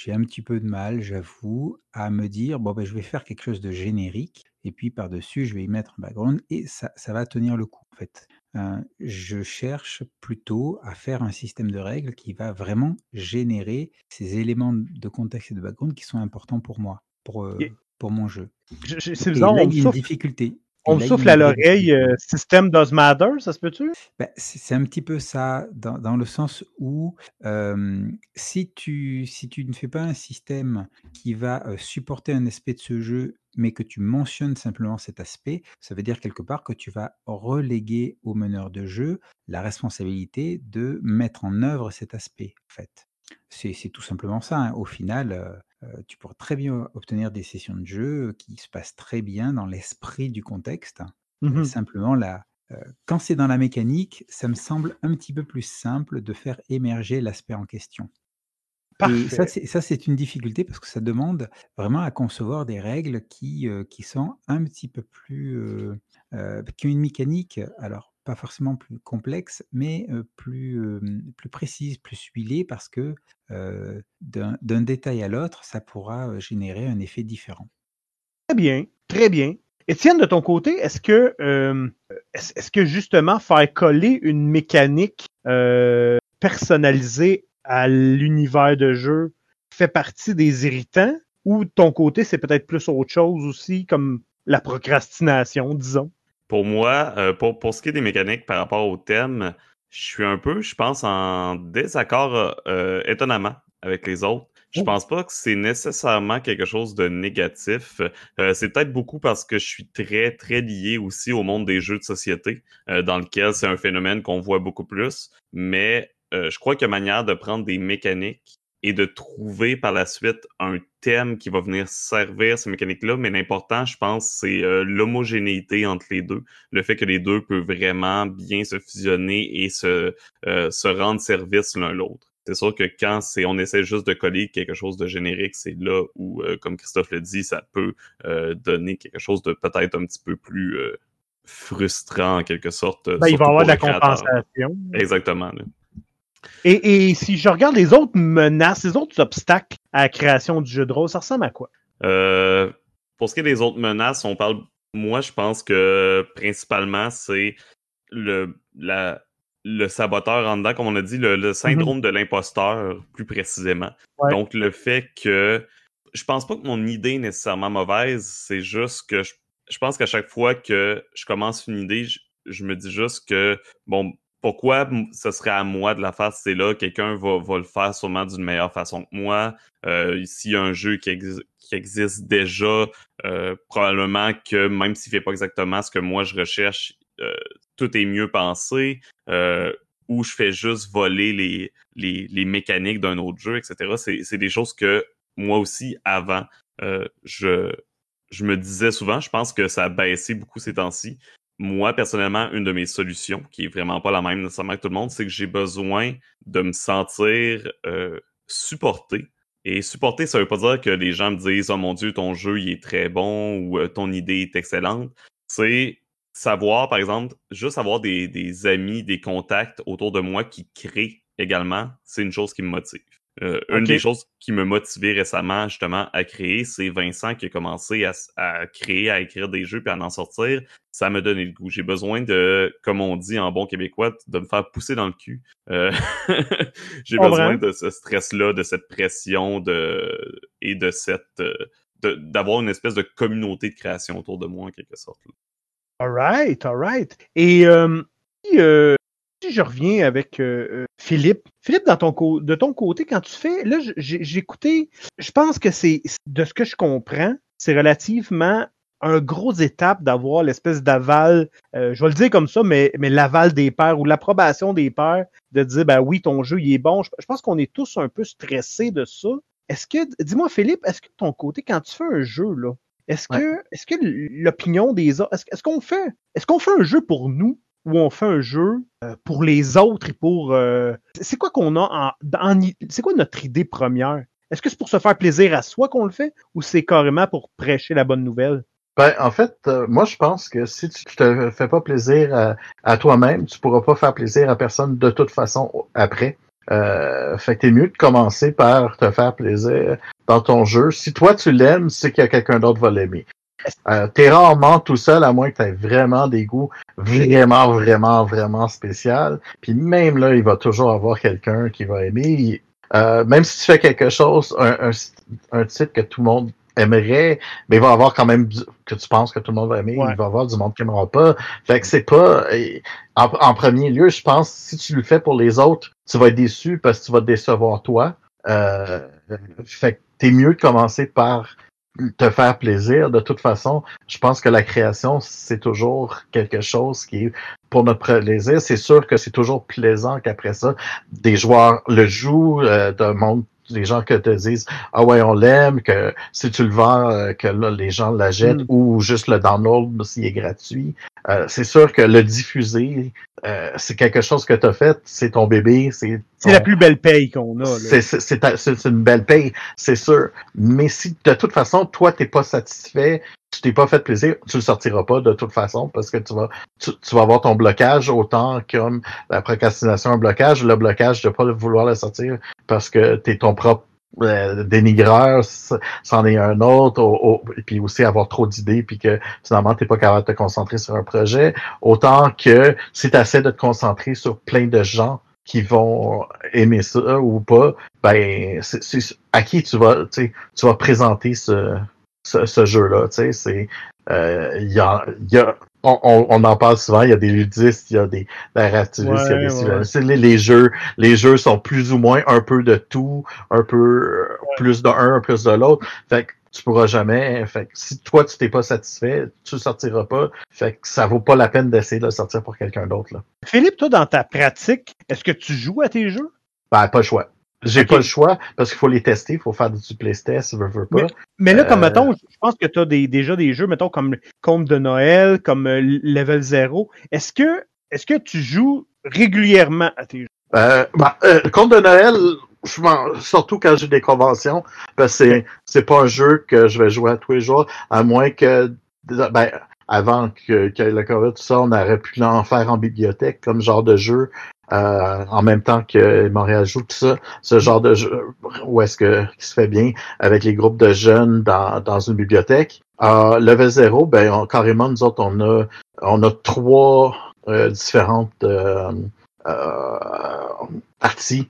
j'ai un petit peu de mal, j'avoue, à me dire, bon, ben, je vais faire quelque chose de générique, et puis par-dessus, je vais y mettre un background, et ça, ça va tenir le coup, en fait. Euh, je cherche plutôt à faire un système de règles qui va vraiment générer ces éléments de contexte et de background qui sont importants pour moi, pour, euh, Et- pour mon jeu. Je- je- C'est Et bizarre, là, on il me y a une souffle, difficulté. On me souffle à l'oreille, euh, système does matter, ça se peut-tu? Ben, c'est un petit peu ça, dans, dans le sens où euh, si, tu, si tu ne fais pas un système qui va euh, supporter un aspect de ce jeu, mais que tu mentionnes simplement cet aspect, ça veut dire quelque part que tu vas reléguer au meneur de jeu la responsabilité de mettre en œuvre cet aspect, en fait. C'est c'est tout simplement ça. hein. Au final, euh, tu pourras très bien obtenir des sessions de jeu qui se passent très bien dans l'esprit du contexte. Mhm. Simplement, la, euh, quand c'est dans la mécanique, ça me semble un petit peu plus simple de faire émerger l'aspect en question. Et ça, c'est ça, c'est une difficulté parce que ça demande vraiment à concevoir des règles qui, euh, qui sont un petit peu plus... euh, qui ont une mécanique, alors pas forcément plus complexe, mais plus, précise, plus huilée parce que d'un détail à l'autre, ça pourra générer un effet différent. Très bien, très bien. Étienne, de ton côté, est-ce que, est-ce que justement faire coller une mécanique personnalisée à l'univers de jeu fait partie des irritants ou de ton côté, c'est peut-être plus autre chose aussi, comme la procrastination, disons? Pour moi, euh, pour, pour ce qui est des mécaniques par rapport au thème, je suis un peu, je pense, en désaccord euh, étonnamment avec les autres. Je Oh. pense pas que c'est nécessairement quelque chose de négatif. Euh, c'est peut-être beaucoup parce que je suis très, très lié aussi au monde des jeux de société, euh, dans lequel c'est un phénomène qu'on voit beaucoup plus. Mais euh, je crois qu'il y a manière de prendre des mécaniques et de trouver par la suite un thème qui va venir servir ces mécaniques-là. Mais l'important, je pense, c'est euh, l'homogénéité entre les deux. Le fait que les deux peuvent vraiment bien se fusionner et se, euh, se rendre service l'un l'autre. C'est sûr que quand c'est, on essaie juste de coller quelque chose de générique, c'est là où, euh, comme Christophe le dit, ça peut euh, donner quelque chose de peut-être un petit peu plus euh, frustrant en quelque sorte. Ben, il va y avoir de la créateur. compensation. Exactement. là. Et, et si je regarde les autres menaces, les autres obstacles à la création du jeu de rôle, ça ressemble à quoi? Euh, pour ce qui est des autres menaces, on parle. Moi, je pense que principalement, c'est le, la, le saboteur en dedans, comme on a dit, le, le syndrome de l'imposteur, plus précisément. Ouais. Donc, le fait que. Je pense pas que mon idée est nécessairement mauvaise, c'est juste que je, je pense qu'à chaque fois que je commence une idée, je, je me dis juste que, bon, pourquoi ce serait à moi de la faire? C'est là, quelqu'un va, va le faire sûrement d'une meilleure façon que moi. Euh, S'il y a un jeu qui, exi- qui existe déjà, euh, probablement que même s'il fait pas exactement ce que moi je recherche, euh, tout est mieux pensé. Euh, ou je fais juste voler les, les, les mécaniques d'un autre jeu, etc. C'est des choses que moi aussi, avant, je, je me disais souvent, je pense que ça a baissé beaucoup ces temps-ci. Moi, personnellement, une de mes solutions, qui est vraiment pas la même nécessairement que tout le monde, c'est que j'ai besoin de me sentir euh, supporté. Et supporter, ça veut pas dire que les gens me disent Oh mon Dieu, ton jeu il est très bon ou euh, ton idée est excellente. C'est savoir, par exemple, juste avoir des, des amis, des contacts autour de moi qui créent également, c'est une chose qui me motive. Euh, Une des choses qui me motivait récemment justement à créer, c'est Vincent qui a commencé à, à, créer, à écrire des jeux puis à en sortir. Ça me donnait le goût. J'ai besoin de, comme on dit en bon québécois, de me faire pousser dans le cul. Euh, (laughs) J'ai besoin de ce stress-là, de cette pression de et de cette d'avoir une espèce de communauté de création autour de moi en quelque sorte. All right, all right. Et euh, euh, si je reviens avec euh, Philippe, Philippe, dans ton de ton côté, quand tu fais, là, j'ai écouté, je pense que c'est, de ce que je comprends, c'est relativement un gros étape d'avoir l'espèce d'aval, je vais le dire comme ça, mais, mais l'aval des pairs ou l'approbation des pairs de dire, ben oui, ton jeu, il est bon. Je, pense qu'on est tous un peu stressés de ça. Est-ce que, dis-moi, Philippe, est-ce que de ton côté, quand tu fais un jeu, là, est-ce que, est-ce que l'opinion des autres, est-ce, qu'on fait, est-ce qu'on fait un jeu pour nous? Ou on fait un jeu euh, pour les autres et pour, euh, c'est quoi qu'on a en, c'est quoi notre idée première? Est-ce que c'est pour se faire plaisir à soi qu'on le fait ou c'est carrément pour prêcher la bonne nouvelle? Ben, en fait, euh, moi, je pense que si tu te fais pas plaisir à, toi-même, tu pourras pas faire plaisir à personne de toute façon après. Euh, fait que t'es mieux de commencer par te faire plaisir dans ton jeu. Si toi tu l'aimes, c'est a quelqu'un d'autre va l'aimer. Euh, t'es rarement tout seul à moins que t'aies vraiment des goûts vraiment, vraiment, vraiment spécial. Puis même là, il va toujours avoir quelqu'un qui va aimer. Euh, même si tu fais quelque chose, un, un, un titre que tout le monde aimerait, mais il va y avoir quand même que tu penses que tout le monde va aimer, il va y avoir du monde qui n'aimera pas. Fait que c'est pas. En, premier lieu, je pense, si tu le fais pour les autres, tu vas être déçu parce que tu vas te décevoir toi. Euh, fait que t'es mieux de commencer par te faire plaisir. De toute façon, je pense que la création, c'est toujours quelque chose qui est pour notre plaisir. C'est sûr que c'est toujours plaisant qu'après ça, des joueurs le jouent, euh, d'un monde les gens que te disent ah ouais on l'aime que si tu le vends euh, que là les gens l'achètent mm. ou juste le download s'il est gratuit euh, c'est sûr que le diffuser euh, c'est quelque chose que tu as fait c'est ton bébé c'est c'est la plus belle paye qu'on a c'est une belle paye c'est sûr. Mais si de toute façon toi t'es pas satisfait tu t'es pas fait plaisir, tu le sortiras pas de toute façon parce que tu vas tu, vas avoir ton blocage autant comme la procrastination un blocage, le blocage de pas vouloir le sortir parce que tu es ton propre euh, dénigreur, c'en est un autre, et puis aussi avoir trop d'idées, puis que finalement, tu n'es pas capable de te concentrer sur un projet, autant que si tu essaies de te concentrer sur plein de gens qui vont aimer ça ou pas, ben à qui tu vas tu vas présenter ce, ce, jeu-là. Tu sais, c'est euh, il y a, y a on, on, en parle souvent, il y a des ludistes, il y a des narrativistes, il y a des les, les, jeux, les jeux sont plus ou moins un peu de tout, un peu plus de un, plus de l'autre. Fait que tu pourras jamais. Fait que si toi tu t'es pas satisfait, tu ne sortiras pas. Fait que ça vaut pas la peine d'essayer de le sortir pour quelqu'un d'autre. Philippe, toi, dans ta pratique, est-ce que tu joues à tes jeux? Ben, pas le choix. J'ai pas le choix parce qu'il faut les tester, il faut faire du playtest, veux, veux pas. Mais, là, comme euh, mettons, je pense que tu as des, déjà des jeux, mettons, comme Compte de Noël, comme euh, Level 0. Est-ce que est-ce que tu joues régulièrement à tes jeux? Euh, ben, euh, Compte de Noël, surtout quand j'ai des conventions, parce que c'est, c'est pas un jeu que je vais jouer à tous les jours, à moins que ben, avant que, que le COVID, tout ça, on aurait pu en faire en bibliothèque comme genre de jeu euh, en même temps que Montréal joue tout ça, ce genre de jeu où est-ce que qui se fait bien avec les groupes de jeunes dans, dans une bibliothèque. Euh, Level 0, ben carrément nous autres on a on a trois euh, différentes euh, euh parties.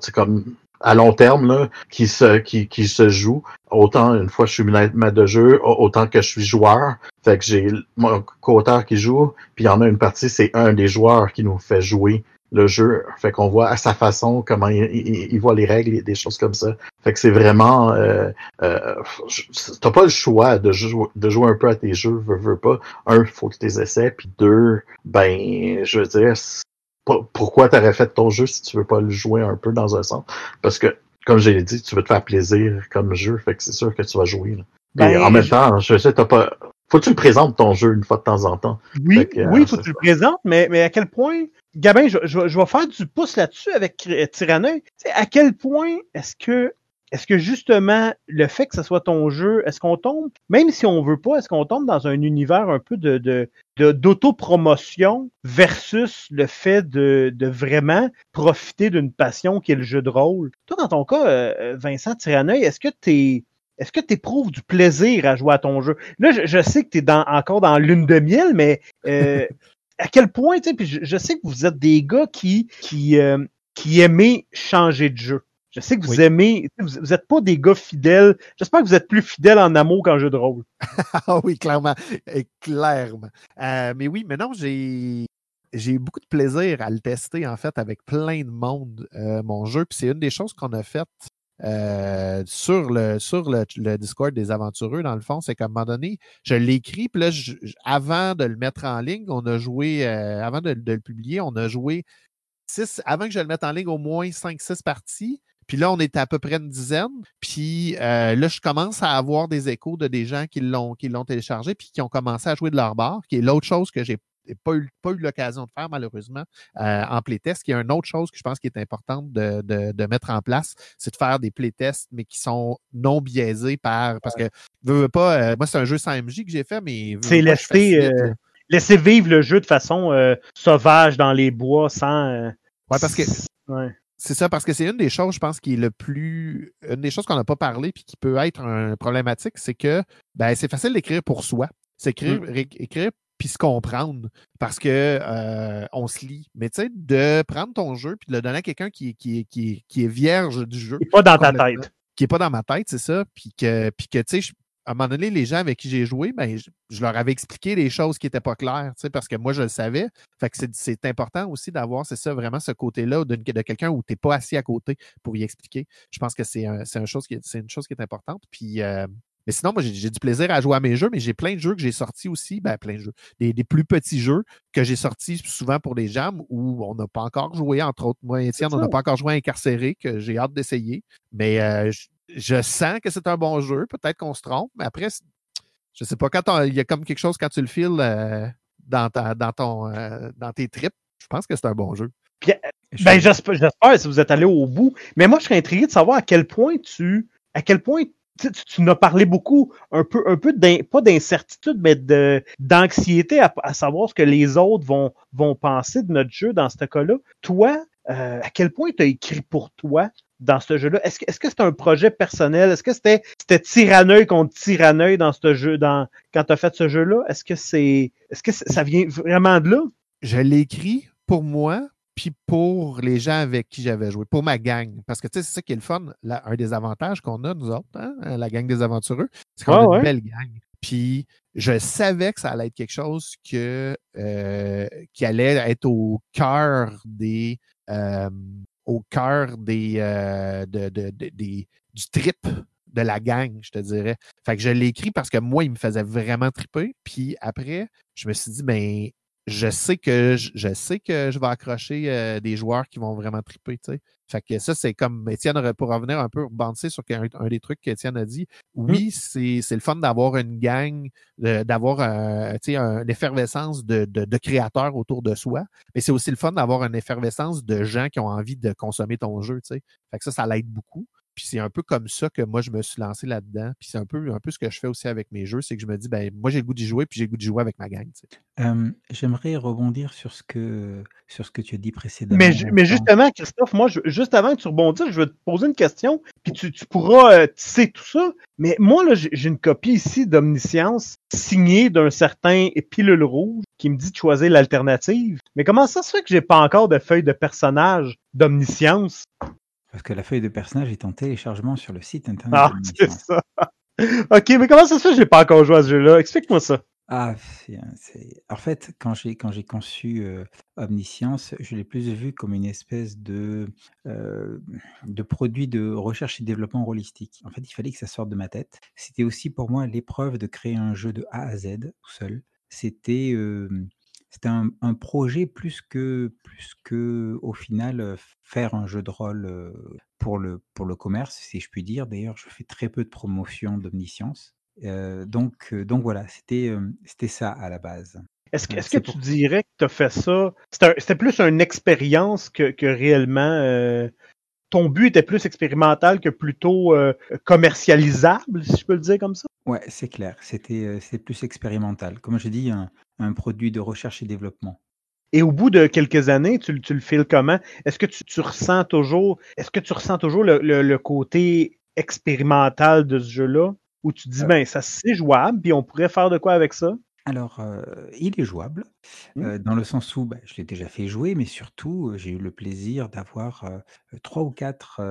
c'est comme à long terme là, qui se qui, qui se joue autant une fois que je suis maître de jeu autant que je suis joueur fait que j'ai mon co-auteur qui joue puis il y en a une partie c'est un des joueurs qui nous fait jouer le jeu. Fait qu'on voit à sa façon comment il, il, voit les règles et des choses comme ça. Fait que c'est vraiment euh, euh, t'as pas le choix de, jouer, de jouer un peu à tes jeux, veux, veux pas. Un, faut que tu essaies, puis deux, ben je veux dire, pourquoi t'aurais fait ton jeu si tu veux pas le jouer un peu dans un sens? Parce que, comme j'ai dit, tu veux te faire plaisir comme jeu, fait que c'est sûr que tu vas jouer. Ben, en même temps, je sais, t'as pas. Faut que tu le présentes ton jeu une fois de temps en temps. Oui, oui, faut que tu le présentes, mais, mais à quel point Gabin, je, je, vais faire du pouce là-dessus avec Tyranneuil. à quel point est-ce que est-ce que justement, le fait que ce soit ton jeu, est-ce qu'on tombe, même si on veut pas, est-ce qu'on tombe dans un univers un peu de, de, de- d'autopromotion versus le fait de, de vraiment profiter d'une passion qui est le jeu de rôle? Toi, dans ton cas, euh, Vincent Tiranoeil, est-ce que t'es, est-ce que tu éprouves du plaisir à jouer à ton jeu? Là, je, je sais que tu es dans, encore dans lune de miel, mais euh, (laughs) à quel point, tu sais, puis je, je sais que vous êtes des gars qui, qui, euh, qui aimez changer de jeu. Je sais que vous Oui. aimez, vous, vous êtes pas des gars fidèles. J'espère que vous êtes plus fidèles en amour qu'en jeu de rôle. (laughs) Ah oui, clairement. Et clairement. Euh, mais oui, maintenant, j'ai. J'ai eu beaucoup de plaisir à le tester, en fait, avec plein de monde, euh, mon jeu. Puis c'est une des choses qu'on a faites euh, sur, le, sur le, le Discord des aventureux, dans le fond. C'est qu'à un moment donné, je l'ai écrit, puis là, je- avant de le mettre en ligne, on a joué, euh, avant de, de le publier, on a joué six, avant que je le mette en ligne, au moins 5-6 parties. Puis là, on est à peu près une dizaine. Puis euh, là, je commence à avoir des échos de des gens qui l'ont, qui l'ont téléchargé puis qui ont commencé à jouer de leur bar, qui est l'autre chose que j'ai pas eu, pas eu l'occasion de faire, malheureusement, euh, en playtest, qui est une autre chose que je pense qui est importante de, de, de mettre en place, c'est de faire des playtests, mais qui sont non biaisés par. Parce que, veux, veux pas, euh, moi, c'est un jeu sans MJ que j'ai fait, mais. C'est laisser, facilite, euh, là. Laissez vivre le jeu de façon sauvage dans les bois sans. Ouais, parce que Ouais. C'est ça, parce que c'est une des choses, je pense, qui est le plus. Une des choses qu'on n'a pas parlé puis qui peut être un problématique, c'est que ben, c'est facile d'écrire pour soi. C'est écrire, ré- écrire puis se comprendre parce que euh, on se lit. Mais tu sais, de prendre ton jeu puis de le donner à quelqu'un qui, qui, qui, qui est vierge du jeu, Et pas dans ta tête. qui n'est pas dans ma tête, c'est ça, puis que, puis que tu sais, je- à un moment donné, les gens avec qui j'ai joué, ben, je, je leur avais expliqué des choses qui n'étaient pas claires, tu sais, parce que moi, je le savais. Fait que c'est- important aussi d'avoir, c'est ça, vraiment ce côté-là d'une- de, quelqu'un où tu n'es pas assis à côté pour y expliquer. Je pense que c'est un, c'est un chose qui est- c'est une chose qui est importante. Puis, euh, mais sinon, moi, j'ai du plaisir à jouer à mes jeux, mais j'ai plein de jeux que j'ai sortis aussi, ben, plein de jeux, des, des plus petits jeux que j'ai sortis souvent pour des jams où on n'a pas encore joué, entre autres. Moi Étienne, on n'a pas encore joué à Incarcéré, que j'ai hâte d'essayer. Mais euh, je, je sens que c'est un bon jeu. Peut-être qu'on se trompe, mais après, je sais pas, quand il y a comme quelque chose quand tu le files euh, dans, ta, dans, ton, euh, dans tes tripes, je pense que c'est un bon jeu. Je- Ben, j'espère, si vous êtes allé au bout. Mais moi, je serais intrigué de savoir à quel point tu. À quel point. Tu, tu, tu nous as parlé beaucoup, un peu, un peu pas d'incertitude, mais d'anxiété à, à savoir ce que les autres vont, vont penser de notre jeu dans ce cas-là. Toi, euh, à quel point tu as écrit pour toi dans ce jeu-là? Est-ce que, que c'était un projet personnel? Est-ce que c'était, c'était tyranneuil contre tyranneuil dans ce jeu, dans, quand tu as fait ce jeu-là? Est-ce que c'est, est-ce que c'est- ça vient vraiment de là? Je l'ai écrit pour moi, puis pour les gens avec qui j'avais joué, pour ma gang. Parce que tu sais, c'est ça qui est le fun. Là, un des avantages qu'on a, nous autres, hein, la gang des aventureux, c'est qu'on Ouais, a une belle gang. Puis je savais que ça allait être quelque chose que, euh, qui allait être au cœur des. euh, au cœur euh, du trip de la gang, je te dirais. Fait que je l'ai écrit parce que moi, il me faisait vraiment triper. Puis après, je me suis dit, ben, je sais que je, je sais que je vais accrocher euh, des joueurs qui vont vraiment triper, tu sais. Fait que ça, c'est comme Étienne pour revenir un peu rebondir sur un, un des trucs qu'Étienne a dit. Oui, c'est c'est le fun d'avoir une gang, d'avoir euh, tu sais, un- une effervescence de, de, de créateurs autour de soi, mais c'est aussi le fun d'avoir une effervescence de gens qui ont envie de consommer ton jeu, tu sais. Fait que ça, ça l'aide beaucoup. Puis c'est un peu comme ça que moi, je me suis lancé là-dedans. Puis c'est un peu, un peu ce que je fais aussi avec mes jeux, c'est que je me dis, ben, moi, j'ai le goût d'y jouer, puis j'ai le goût d'y jouer avec ma gang. Euh, J'aimerais rebondir sur ce que sur ce que tu as dit précédemment. Mais, justement, Christophe, moi, je- juste avant que tu rebondisses, je vais te poser une question, puis tu, tu pourras euh, tisser tout ça. Mais moi, là, j'ai j'ai une copie ici d'Omniscience signée d'un certain Pilule Rouge qui me dit de choisir l'alternative. Mais comment ça se fait que j'ai pas encore de feuille de personnage d'Omniscience? Parce que la feuille de personnage est en téléchargement sur le site internet. Ah, c'est Omniscience. ça. (laughs) ok, mais comment ça se fait j'ai pas encore joué à ce jeu-là? Explique-moi ça. Ah, c'est- c'est- en fait, quand j'ai quand j'ai conçu euh, Omniscience, je l'ai plus vu comme une espèce de euh, de produit de recherche et développement holistique. En fait, il fallait que ça sorte de ma tête. C'était aussi pour moi l'épreuve de créer un jeu de A à Z tout seul. C'était euh, c'était un, un projet plus que plus que au final euh, faire un jeu de rôle euh, pour le pour le commerce, si je puis dire. D'ailleurs, je fais très peu de promotion d'Omniscience. Euh, donc, donc voilà, c'était c'était ça à la base. Est-ce que, est-ce que c'est tu pour- dirais que tu as fait ça? C'était un- C'était plus une expérience que, que réellement ton but était plus expérimental que plutôt euh, commercialisable, si je peux le dire comme ça? Ouais, c'est clair. C'était euh, c'est plus expérimental. Comme je dis, un, un produit de recherche et développement. Et au bout de quelques années, tu, le- tu le files comment? Est-ce que tu, tu ressens toujours, est-ce que tu ressens toujours le, le- le côté expérimental de ce jeu-là? Où tu te dis, Euh. ben, ça c'est jouable, puis on pourrait faire de quoi avec ça? Alors, il est jouable, Mmh. dans le sens où bah, je l'ai déjà fait jouer, mais surtout, j'ai eu le plaisir d'avoir trois ou quatre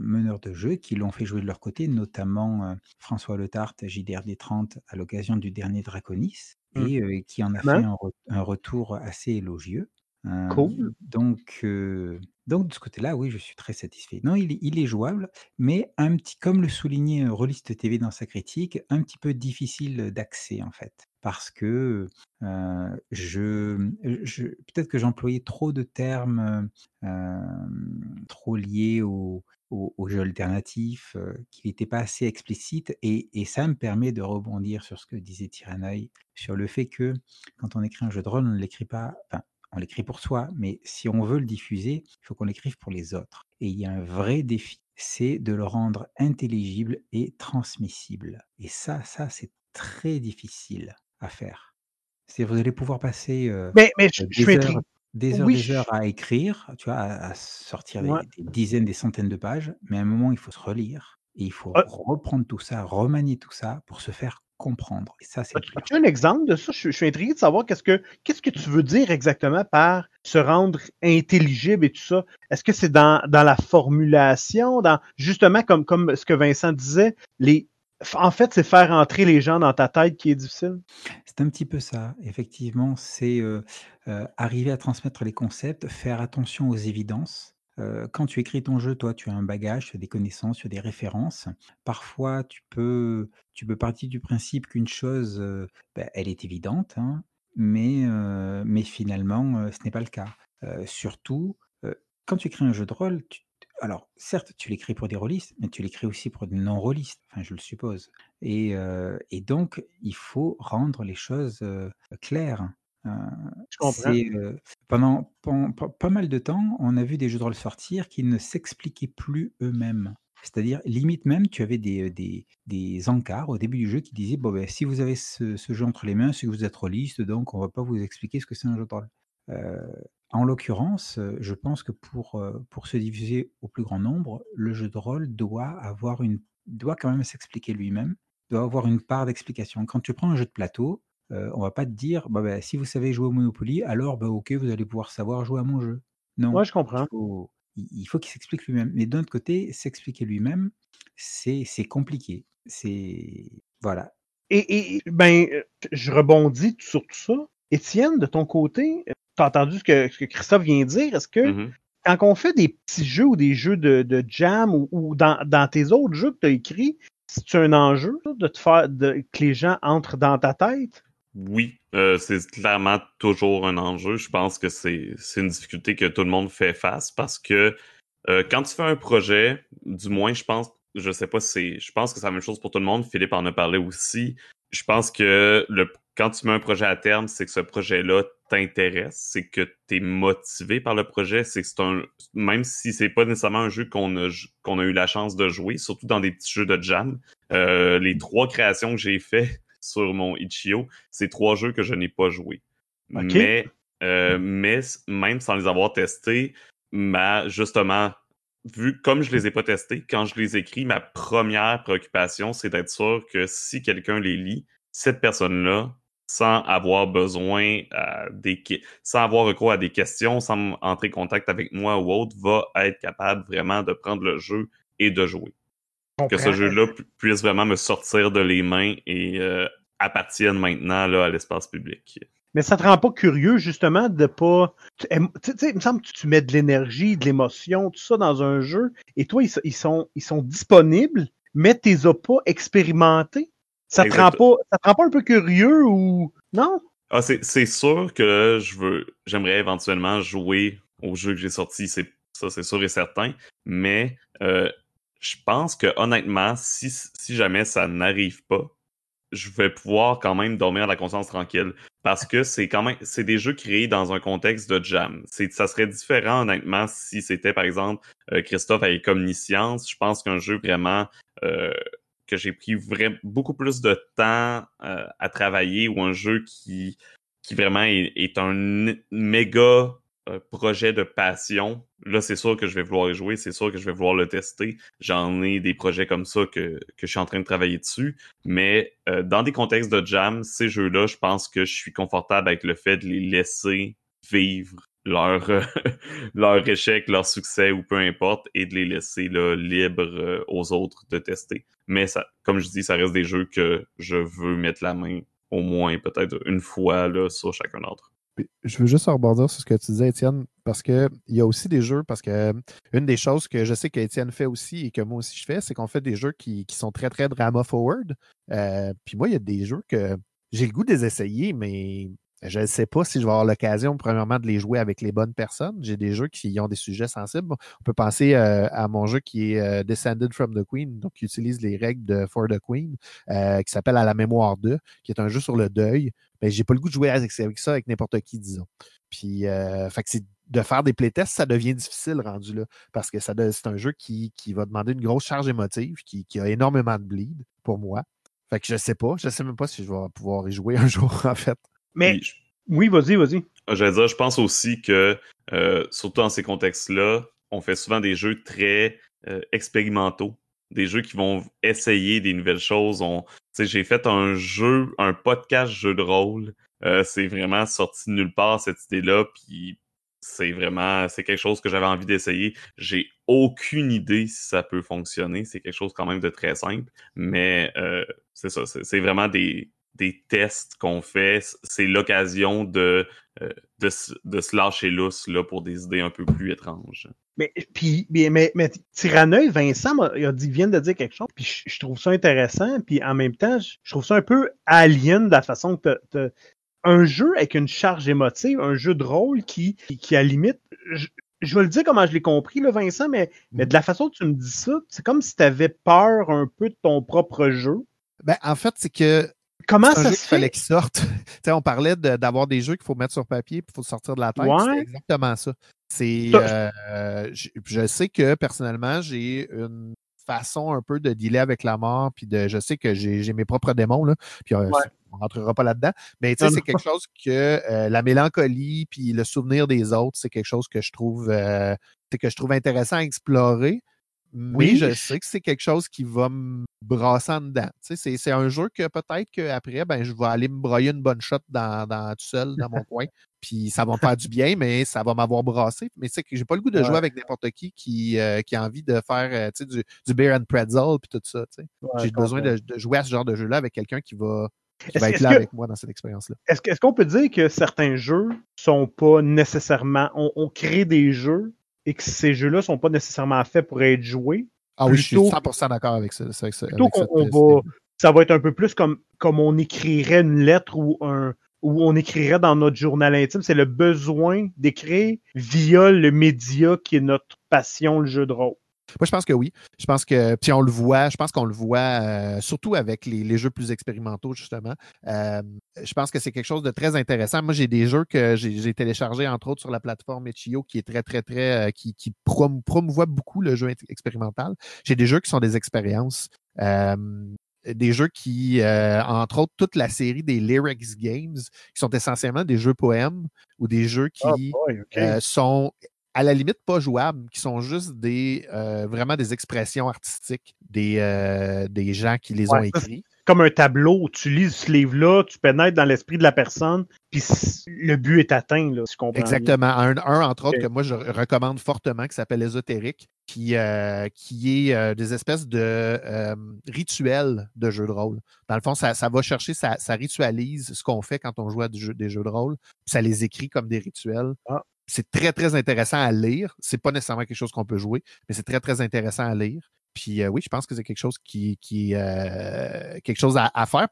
meneurs de jeu qui l'ont fait jouer de leur côté, notamment François Letarte, JDRD30, à l'occasion du dernier Draconis, Mmh. et qui en a fait un, re- un retour assez élogieux. Cool. donc, donc, de ce côté-là, oui, je suis très satisfait. Non, il est, jouable, mais un petit, comme le soulignait Rollist TV dans sa critique, un petit peu difficile d'accès en fait. Parce que euh, je, peut-être que j'employais trop de termes euh, euh, trop liés au, au, au jeu alternatif, euh, qu'il n'était pas assez explicite, et, ça me permet de rebondir sur ce que disait Tyrannoï, sur le fait que quand on écrit un jeu de rôle, on ne l'écrit pas, on l'écrit pour soi, mais si on veut le diffuser, il faut qu'on l'écrive pour les autres. Et il y a un vrai défi, c'est de le rendre intelligible et transmissible. Et ça, ça, c'est très difficile à faire. C'est vous allez pouvoir passer euh, Mais, mais je, je des heures, des heures, Oui, des je- heures à écrire, tu vois, à, à sortir des, Ouais. des dizaines, des centaines de pages, mais à un moment, il faut se relire et il faut reprendre tout ça, remanier tout ça pour se faire comprendre. Et ça, c'est As-tu as-tu un exemple de ça? Je, je suis intrigué de savoir qu'est-ce que qu'est-ce que tu veux dire exactement par se rendre intelligible et tout ça. Est-ce que c'est dans, dans la formulation, dans justement comme, comme ce que Vincent disait, les en fait, c'est faire entrer les gens dans ta tête qui est difficile? C'est un petit peu ça, effectivement, c'est euh, euh, arriver à transmettre les concepts, faire attention aux évidences. Quand tu écris ton jeu, toi, tu as un bagage, tu as des connaissances, tu as des références. Parfois, tu peux, tu peux partir du principe qu'une chose, ben, elle est évidente, hein, mais, mais finalement, ce n'est pas le cas. Surtout, quand tu écris un jeu de rôle, alors certes, tu l'écris pour des rôlistes, mais tu l'écris aussi pour des non-rôlistes, enfin, je le suppose. Et, donc, il faut rendre les choses claires. Euh, Je comprends. c'est euh, pendant, pen- pe- pas mal de temps, on a vu des jeux de rôle sortir qui ne s'expliquaient plus eux-mêmes. C'est-à-dire, limite même, tu avais des, euh, des, des encarts au début du jeu qui disaient bon, ben, si vous avez ce, ce jeu entre les mains, c'est que vous êtes rôliste, donc on va pas vous expliquer ce que c'est un jeu de rôle. En l'occurrence, je pense que pour, pour se diffuser au plus grand nombre, le jeu de rôle doit avoir une doit quand même s'expliquer lui-même, doit avoir une part d'explication. Quand tu prends un jeu de plateau, euh, on va pas te dire bah, bah, si vous savez jouer au Monopoly, alors bah, ok, vous allez pouvoir savoir jouer à mon jeu. Non, Ouais, je il comprends. faut, il il faut qu'il s'explique lui-même. Mais d'un autre côté, s'expliquer lui-même, c'est c'est compliqué. C'est voilà. Et, et ben, euh, je rebondis sur tout ça. Étienne, de ton côté, tu as entendu ce que, ce que Christophe vient de dire? Est-ce que Mhm. quand on fait des petits jeux ou des jeux de, de jam ou, ou dans, dans tes autres jeux que tu as écrits, c'est un enjeu ça, de te faire de, que les gens entrent dans ta tête? Oui, euh, c'est clairement toujours un enjeu. Je pense que c'est une difficulté que tout le monde fait face parce que euh, quand tu fais un projet, du moins, je pense, je sais pas si c'est, je pense que c'est la même chose pour tout le monde. Philippe en a parlé aussi. Je pense que le, quand tu mets un projet à terme, c'est que ce projet-là t'intéresse, c'est que tu es motivé par le projet, c'est que c'est un, même si c'est pas nécessairement un jeu qu'on a, qu'on a eu la chance de jouer, surtout dans des petits jeux de jam, euh, les trois créations que j'ai fait sur mon Itch.io, c'est trois jeux que je n'ai pas joués. Mais, euh, mais même sans les avoir testés, ma, justement, vu comme je les ai pas testés, quand je les écris, ma première préoccupation, c'est d'être sûr que si quelqu'un les lit, cette personne-là, sans avoir besoin euh, des sans avoir recours à des questions, sans entrer en contact avec moi ou autre, va être capable vraiment de prendre le jeu et de jouer. Que ce jeu-là pu- puisse vraiment me sortir de les mains et euh, appartienne maintenant là, à l'espace public. Mais ça te rend pas curieux, justement, de pas. Tu sais, il me semble que tu mets de l'énergie, de l'émotion, tout ça dans un jeu, et toi, ils, sont- ils sont, ils sont disponibles, mais tu les as pas expérimentés. Ça te, rend pas, ça te rend pas un peu curieux ou. Non? Ah, c'est c'est sûr que je veux, j'aimerais éventuellement jouer au jeu que j'ai sorti, c'est ça, c'est sûr et certain. Mais euh, je pense que honnêtement, si, si jamais ça n'arrive pas, je vais pouvoir quand même dormir à la conscience tranquille parce que c'est quand même c'est des jeux créés dans un contexte de jam. C'est ça serait différent honnêtement si c'était par exemple euh, Christophe avec Omniscience. Je pense qu'un jeu vraiment euh, que j'ai pris vraiment beaucoup plus de temps euh, à travailler ou un jeu qui qui vraiment est, est un méga projet de passion, là, c'est sûr que je vais vouloir y jouer, c'est sûr que je vais vouloir le tester. J'en ai des projets comme ça que, que je suis en train de travailler dessus. Mais euh, dans des contextes de jam, ces jeux-là, je pense que je suis confortable avec le fait de les laisser vivre leur, (laughs) leur échec, leur succès ou peu importe, et de les laisser là, libres euh, aux autres de tester. Mais ça, comme je dis, ça reste des jeux que je veux mettre la main au moins peut-être une fois là, sur chacun d'entre je veux juste rebondir sur ce que tu disais, Étienne, parce qu'il y a aussi des jeux, parce que une des choses que je sais qu'Étienne fait aussi et que moi aussi je fais, c'est qu'on fait des jeux qui, sont très, très drama forward. Euh, puis moi, il y a des jeux que j'ai le goût de les essayer, mais je ne sais pas si je vais avoir l'occasion, premièrement, de les jouer avec les bonnes personnes. J'ai des jeux qui ont des sujets sensibles. On peut penser euh, à mon jeu qui est euh, Descended from the Queen, donc qui utilise les règles de For the Queen, qui s'appelle À la mémoire 2, qui est un jeu sur le deuil ben, j'ai pas le goût de jouer avec, ça avec n'importe qui, disons. Puis, euh, fait que c'est de faire des playtests, ça devient difficile rendu là. Parce que ça c'est un jeu qui, qui, va demander une grosse charge émotive, qui, qui, a énormément de bleed pour moi. Fait que je sais pas. Je sais même pas si je vais pouvoir y jouer (laughs) un jour, en fait. Mais oui, vas-y, vas-y. Ah, j'allais dire, je pense aussi que, euh, surtout dans ces contextes-là, on fait souvent des jeux très euh, expérimentaux des jeux qui vont essayer des nouvelles choses. On, j'ai fait un jeu, un podcast jeu de rôle. Euh, c'est vraiment sorti de nulle part cette idée-là, puis c'est vraiment c'est quelque chose que j'avais envie d'essayer. J'ai aucune idée si ça peut fonctionner. C'est quelque chose quand même de très simple, mais euh, c'est ça. C'est vraiment des, des tests qu'on fait. C'est l'occasion de, euh, de, de, se lâcher lousse là, pour des idées un peu plus étranges. Mais, puis, mais, mais, Vincent il, a dit, vient de dire quelque chose, puis je, trouve ça intéressant, puis en même temps, je, trouve ça un peu alien de la façon que tu un jeu avec une charge émotive, un jeu de rôle qui, qui, à limite, je, je vais le dire comment je l'ai compris, là, Vincent, mais, mais de la façon que tu me dis ça, c'est comme si tu avais peur un peu de ton propre jeu. Ben, en fait, c'est que Comment ça se fait? fallait qu'il sorte? (laughs) on parlait d'avoir des jeux qu'il faut mettre sur papier et il faut sortir de la tête. C'est exactement ça. C'est, euh, je, sais que personnellement, j'ai une façon un peu de dealer avec la mort, puis de, je sais que j'ai mes propres démons, là, puis euh, on ne rentrera pas là-dedans, mais c'est quelque chose que euh, la mélancolie, puis le souvenir des autres, c'est quelque chose que je trouve, que je trouve intéressant à explorer, oui, je sais que c'est quelque chose qui va me brasser en dedans. c'est un jeu que peut-être qu'après, ben, je vais aller me broyer une bonne shot dans, dans tout seul dans mon coin. (laughs) Puis ça va me faire du bien, mais ça va m'avoir brassé. Mais c'est que j'ai pas le goût de jouer avec n'importe qui qui, euh, qui a envie de faire euh, du, du beer and pretzel puis tout ça. j'ai besoin de, jouer à ce genre de jeu-là avec quelqu'un qui va, être là avec moi dans cette expérience-là. Est-ce qu'on peut dire que certains jeux sont pas nécessairement. on crée des jeux et que ces jeux-là sont pas nécessairement faits pour être joués. Ah oui, je suis 100% d'accord avec ça. plutôt qu'on va, ça va être un peu plus comme, comme on écrirait une lettre ou un ou on écrirait dans notre journal intime. C'est le besoin d'écrire via le média qui est notre passion, le jeu de rôle. Moi, je pense que oui. Je pense que, puis on le voit, je pense qu'on le voit euh, surtout avec les, jeux plus expérimentaux, justement. Euh, je pense que c'est quelque chose de très intéressant. Moi, j'ai des jeux que j'ai téléchargés, entre autres, sur la plateforme Itch.io qui est très, très, très, euh, qui, qui promouvoit beaucoup le jeu expérimental. J'ai des jeux qui sont des expériences. des jeux qui, entre autres, toute la série des Lyrics Games, qui sont essentiellement des jeux poèmes ou des jeux ah, qui sont à la limite pas jouables, qui sont juste des euh, vraiment des expressions artistiques des, euh, des gens qui les ont écrits. Comme un tableau, tu lis ce livre-là, tu pénètres dans l'esprit de la personne, puis le but est atteint, là, si comprends. Exactement. Un, un, entre autres, que moi je recommande fortement, qui s'appelle Ésotérique, qui, euh, qui est des espèces de rituels de jeux de rôle. Dans le fond, ça, ça va chercher, ça, ça ritualise ce qu'on fait quand on joue à des jeux, des jeux de rôle, ça les écrit comme des rituels. Ah. C'est très, très intéressant à lire. C'est pas nécessairement quelque chose qu'on peut jouer, mais c'est très, très intéressant à lire. Puis euh, oui, je pense que c'est quelque chose qui, qui euh, quelque chose à, faire.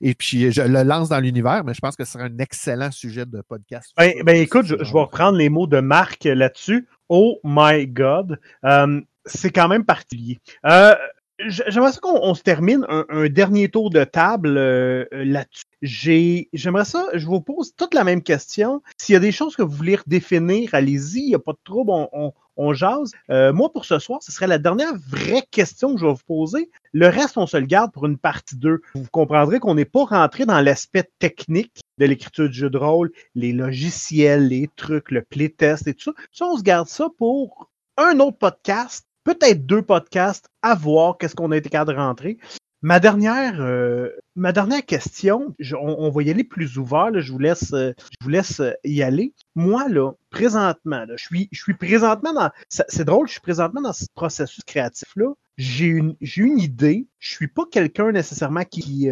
et puis je le lance dans l'univers, mais je pense que ce sera un excellent sujet de podcast. Ben, ben écoute, je, vais reprendre les mots de Marc là-dessus. Oh my God. Euh, c'est quand même particulier. J'aimerais ça qu'on se termine un, dernier tour de table euh, là-dessus. J'aimerais ça, je vous pose toute la même question. S'il y a des choses que vous voulez redéfinir, allez-y, il n'y a pas de trouble, on, on, jase. Euh, moi, pour ce soir, ce serait la dernière vraie question que je vais vous poser. Le reste, on se le garde pour une partie 2. Vous comprendrez qu'on n'est pas rentré dans l'aspect technique de l'écriture du jeu de rôle, les logiciels, les trucs, le playtest et tout ça. Ça, on se garde ça pour un autre podcast peut-être deux podcasts à voir qu'est-ce qu'on a été capable de rentrer. Ma dernière, euh, ma dernière question, on, va y aller plus ouvert, je, vous laisse, euh, je vous laisse euh, y aller. Moi, là, présentement, je, suis, je suis présentement dans. C'est drôle, je suis présentement dans ce processus créatif-là. J'ai une, une idée. Je suis pas quelqu'un nécessairement qui.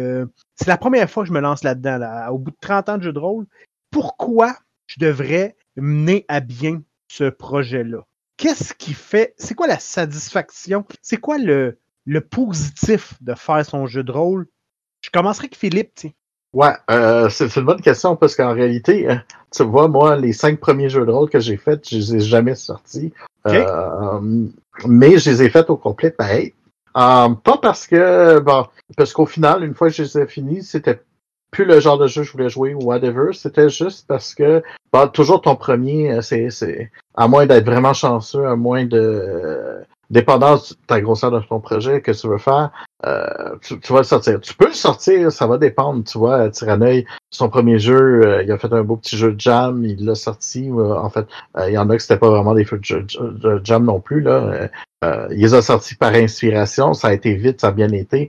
c'est la première fois que je me lance là-dedans, là, au bout de 30 ans de jeu de rôle. Pourquoi je devrais mener à bien ce projet-là? Qu'est-ce qui fait, c'est quoi la satisfaction, c'est quoi le, le positif de faire son jeu de rôle? Je commencerai avec Philippe, tu Ouais, euh, c'est une bonne question parce qu'en réalité, euh, tu vois, moi, les cinq premiers jeux de rôle que j'ai faits, je les ai jamais sortis. Euh, mais je les ai faits au complet pareil. pas parce que, bon, parce qu'au final, une fois que je les ai finis, c'était plus le genre de jeu que je voulais jouer ou whatever. C'était juste parce que bah, toujours ton premier, euh, c'est, c'est à moins d'être vraiment chanceux, à moins de dépendance de ta grosseur de ton projet que tu veux faire, euh, tu, vas le sortir. Tu peux le sortir, ça va dépendre. Tu vois, Tyrannoy, son premier jeu, euh, il a fait un beau petit jeu de jam, il l'a sorti. en fait, il y en a que c'était pas vraiment des feux de, jam non plus. Là. il les a sortis par inspiration, ça a été vite, ça a bien été.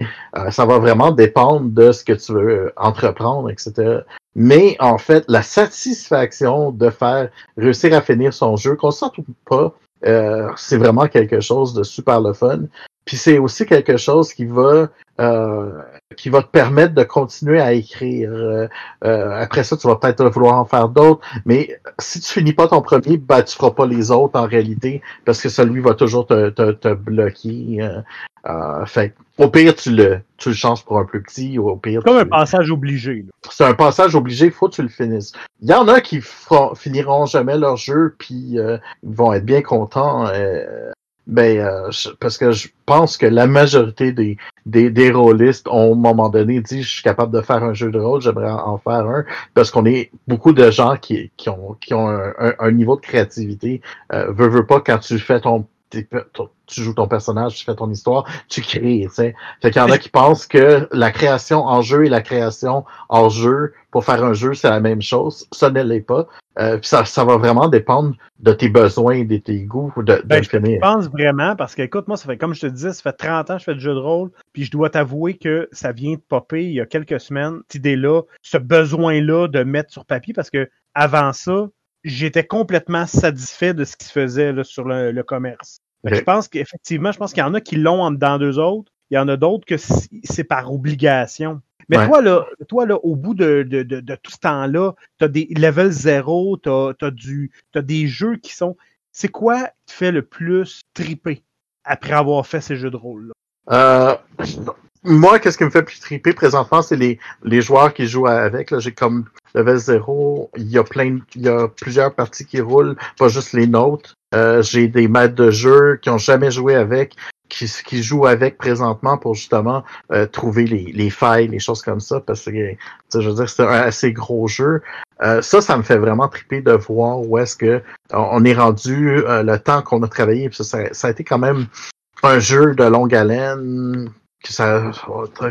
ça va vraiment dépendre de ce que tu veux entreprendre, etc. Mais en fait, la satisfaction de faire réussir à finir son jeu, qu'on sente ou pas, euh, c'est vraiment quelque chose de super le fun. Puis c'est aussi quelque chose qui va euh, qui va te permettre de continuer à écrire. Euh, après ça, tu vas peut-être vouloir en faire d'autres, mais si tu finis pas ton premier, ben tu feras pas les autres en réalité, parce que celui va toujours te, te, te bloquer. fait au pire, tu le, tu le changes pour un plus petit, ou au pire. Comme un passage obligé. C'est un passage obligé, il faut que tu le finisses. Il y en a qui finiront jamais leur jeu, puis euh, ils vont être bien contents. Ben, euh, parce que je pense que la majorité des, des, des rôlistes ont, à un moment donné, dit je suis capable de faire un jeu de rôle, j'aimerais en faire un, parce qu'on est beaucoup de gens qui, qui ont, qui ont un, un, niveau de créativité. Euh, veux, veux pas, quand tu fais ton tu joues ton personnage, tu fais ton histoire, tu crées, tu sais. Fait qu'il y en a qui pensent que la création en jeu et la création en jeu pour faire un jeu, c'est la même chose. Ça ne l'est pas. Euh, ça, ça va vraiment dépendre de tes besoins, de tes goûts, de, ben, Je pense vraiment, parce que, écoute, moi, ça fait, comme je te disais, ça fait 30 ans que je fais du jeu de rôle, puis je dois t'avouer que ça vient de popper il y a quelques semaines, cette idée-là, ce besoin-là de mettre sur papier, parce que avant ça, j'étais complètement satisfait de ce qui se faisait là, sur le, commerce. Je pense qu'effectivement, je pense qu'il y en a qui l'ont en dedans d'eux autres. Il y en a d'autres que c'est par obligation. Mais toi, là, toi, là, au bout de, de, de, tout ce temps-là, tu as des level zéro, tu as, as, des jeux qui sont. C'est quoi qui te fait le plus triper après avoir fait ces jeux de rôle-là? Euh, moi, qu'est-ce qui me fait plus triper présentement, c'est les, les joueurs qui jouent avec. J'ai comme level 0, il y a plein, il y a plusieurs parties qui roulent, pas juste les nôtres. Euh, j'ai des maîtres de jeu qui ont jamais joué avec, qui, qui jouent avec présentement pour justement euh, trouver les, les failles, les choses comme ça, parce que je veux dire, c'est un assez gros jeu. Euh, ça, ça me fait vraiment triper de voir où est-ce que on est rendu le temps qu'on a travaillé. Ça, ça, a été quand même un jeu de longue haleine que ça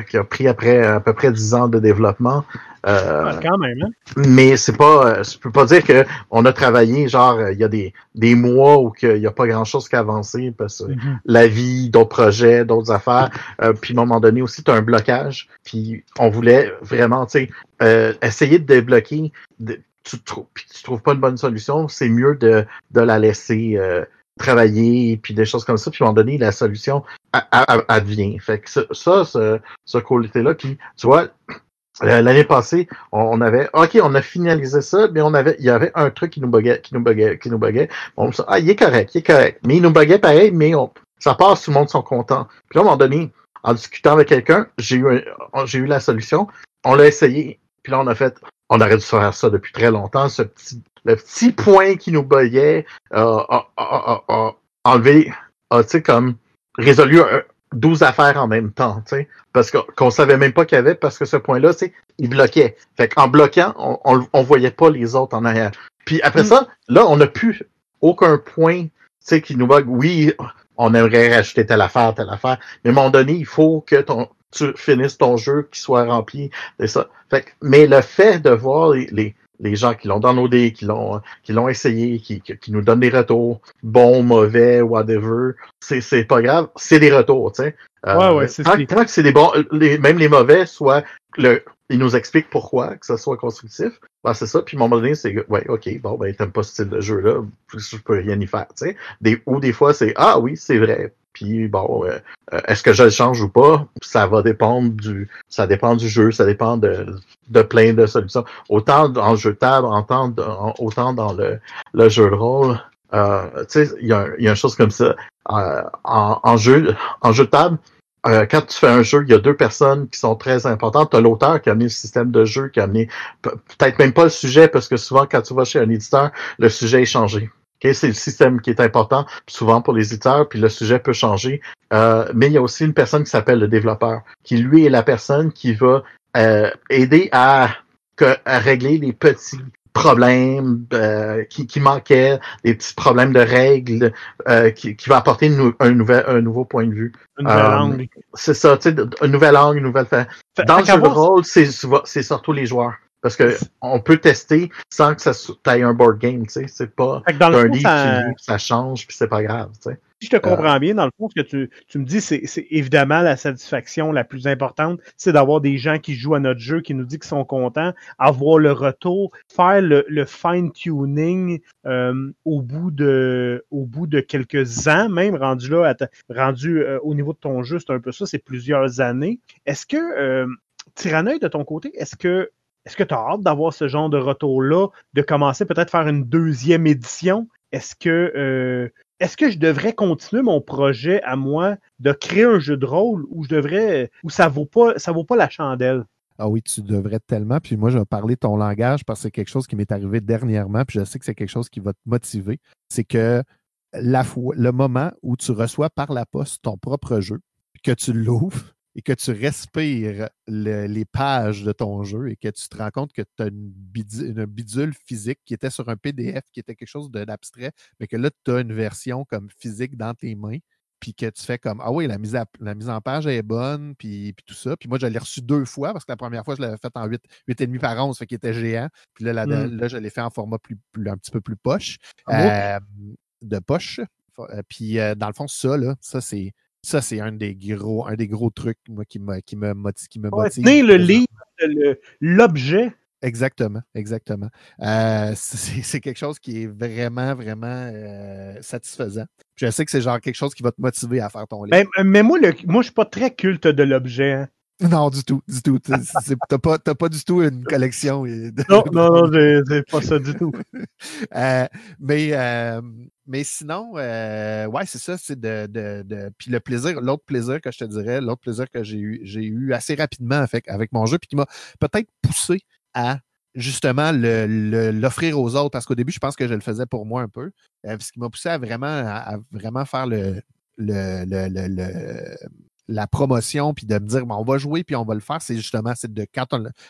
qui a pris après à peu près 10 ans de développement. Euh, quand même, hein? Mais c'est pas, je peux pas dire que on a travaillé genre il y a des, des mois où il y a pas grand chose qui a avancé parce que mm-hmm. la vie, d'autres projets, d'autres affaires. Euh, puis à un moment donné aussi, tu as un blocage. Puis on voulait vraiment, tu sais, euh, essayer de débloquer. tu, trouves, tu trouves pas une bonne solution, c'est mieux de, de la laisser travailler, puis des choses comme ça, puis à un moment donné, la solution advient. Fait que ça, ce, ce qualité-là, puis tu vois, euh, l'année passée, on avait, ok, on a finalisé ça, mais on avait, il y avait un truc qui nous buguait, qui nous buguait, qui nous buguait. On se ah, il est correct, il est correct. Mais il nous buguait pareil, mais on, ça passe, tout le monde sont contents. Puis là, à un moment donné, en discutant avec quelqu'un, j'ai eu, j'ai eu la solution. On l'a essayé, puis là, on a fait, on aurait dû faire ça depuis très longtemps. Ce petit, le petit point qui nous buguait, euh, a, a, a, a enlevé, a, tu sais, comme, résolu 12 affaires en même temps, tu sais, parce que- qu'on savait même pas qu'il y avait, parce que ce point-là, tu sais, il bloquait. Fait qu'en bloquant, on, on, on voyait pas les autres en arrière. Puis après Mm. ça, là, on n'a plus aucun point, tu sais, qui nous bug. Oui, on aimerait rajouter telle affaire, telle affaire, mais à un moment donné, il faut que ton, tu finisses ton jeu, qu'il soit rempli, et ça. Fait que, mais le fait de voir les, les, les gens qui l'ont downloadé, qui l'ont, qui l'ont essayé, qui, qui, qui nous donnent des retours, bons, mauvais, whatever, c'est, c'est pas grave, c'est des retours, tu sais. Euh, Ouais, ouais, c'est tant, tant que c'est des bons, les, même les mauvais, soit le, ils nous expliquent pourquoi, que ce soit constructif, ben c'est ça. Puis à un moment donné, c'est que, ouais, ok, bon, ben t'aimes pas ce style de jeu-là, je peux rien y faire, tu sais. Des, ou des fois, c'est ah oui, c'est vrai. Puis bon, euh, euh, est-ce que je le change ou pas? Ça va dépendre du, ça dépend du jeu, ça dépend de, de plein de solutions. Autant en jeu de table, autant, autant dans le, le jeu de rôle. Euh, tu sais, il y, a y a une chose comme ça. Euh, en, jeu, en jeu de table, euh, quand tu fais un jeu, il y a deux personnes qui sont très importantes. Tu as l'auteur qui a amené le système de jeu, qui a amené pe- peut-être même pas le sujet, parce que souvent, quand tu vas chez un éditeur, le sujet est changé. Ok, C'est le système qui est important, souvent pour les éditeurs, puis le sujet peut changer. Euh, mais il y a aussi une personne qui s'appelle le développeur, qui lui est la personne qui va euh, aider à, à régler les petits problèmes euh, qui, qui manquaient, des petits problèmes de règles, euh, qui, qui va apporter une un, nouvel, un nouveau point de vue. Une nouvelle Euh, angle. C'est ça, tu sais, une nouvelle langue, une nouvelle Dans le jeu de rôle, c'est surtout les joueurs. Parce que on peut tester sans que ça ait un board game, tu sais. C'est pas dans un le fond, livre ça, qui ça change, puis c'est pas grave, tu sais. si je te comprends bien, dans le fond, ce que tu, tu me dis, c'est évidemment la satisfaction la plus importante, c'est d'avoir des gens qui jouent à notre jeu, qui nous disent qu'ils sont contents, avoir le retour, faire le, le fine-tuning euh, au, bout de, au bout de quelques ans, même rendu là, ta- rendu euh, au niveau de ton jeu, c'est un peu ça, c'est plusieurs années. Est-ce que, euh, Tyranneuil, de ton côté, est-ce que est-ce que tu as hâte d'avoir ce genre de retour-là, de commencer peut-être faire une deuxième édition? Est-ce que euh, est-ce que je devrais continuer mon projet à moi de créer un jeu de rôle où je devrais où ça vaut pas ça vaut pas la chandelle? Ah oui, tu devrais tellement. Puis moi, je vais parler ton langage parce que c'est quelque chose qui m'est arrivé dernièrement. Puis je sais que c'est quelque chose qui va te motiver. C'est que la fois, le moment où tu reçois par la poste ton propre jeu, que tu l'ouvres et que tu respires le- les pages de ton jeu et que tu te rends compte que tu as une, bidule physique qui était sur un PDF, qui était quelque chose d'abstrait, mais que là, tu as une version comme physique dans tes mains puis que tu fais comme Ah oui, la mise, à- la mise en page est bonne, puis, puis tout ça. Puis moi, je l'ai reçu deux fois parce que la première fois, je l'avais fait en 8, 8,5 par 11, fait qu'il était géant. Puis là, la- Mm. là, je l'ai fait en format plus, plus- un petit peu plus poche, Ah euh, de poche. Euh, Puis euh, dans le fond, ça, là, ça, c'est. Ça, c'est un des gros, un des gros trucs moi, qui, me, qui me motive. Qui me motive le livre, l'objet. Exactement, exactement. Euh, c'est quelque chose qui est vraiment, vraiment euh, satisfaisant. Je sais que c'est genre quelque chose qui va te motiver à faire ton livre. Ben, mais moi, le, moi, je suis pas très culte de l'objet. hein. Non, du tout, du tout. T'as pas, t'as pas du tout une collection. de- Non, non, non, c'est pas ça du tout. (laughs) Euh, mais, euh, mais sinon, euh, ouais, c'est ça, c'est de, de, de- Puis le plaisir, l'autre plaisir que je te dirais, l'autre plaisir que j'ai eu, j'ai eu assez rapidement avec, avec mon jeu, puis qui m'a peut-être poussé à justement le- le- l'offrir aux autres, parce qu'au début, je pense que je le faisais pour moi un peu. euh, ce qui m'a poussé à vraiment, à, à vraiment faire le, le, le, le- le- la promotion, puis de me dire, on va jouer, puis on va le faire, c'est justement, c'est de quand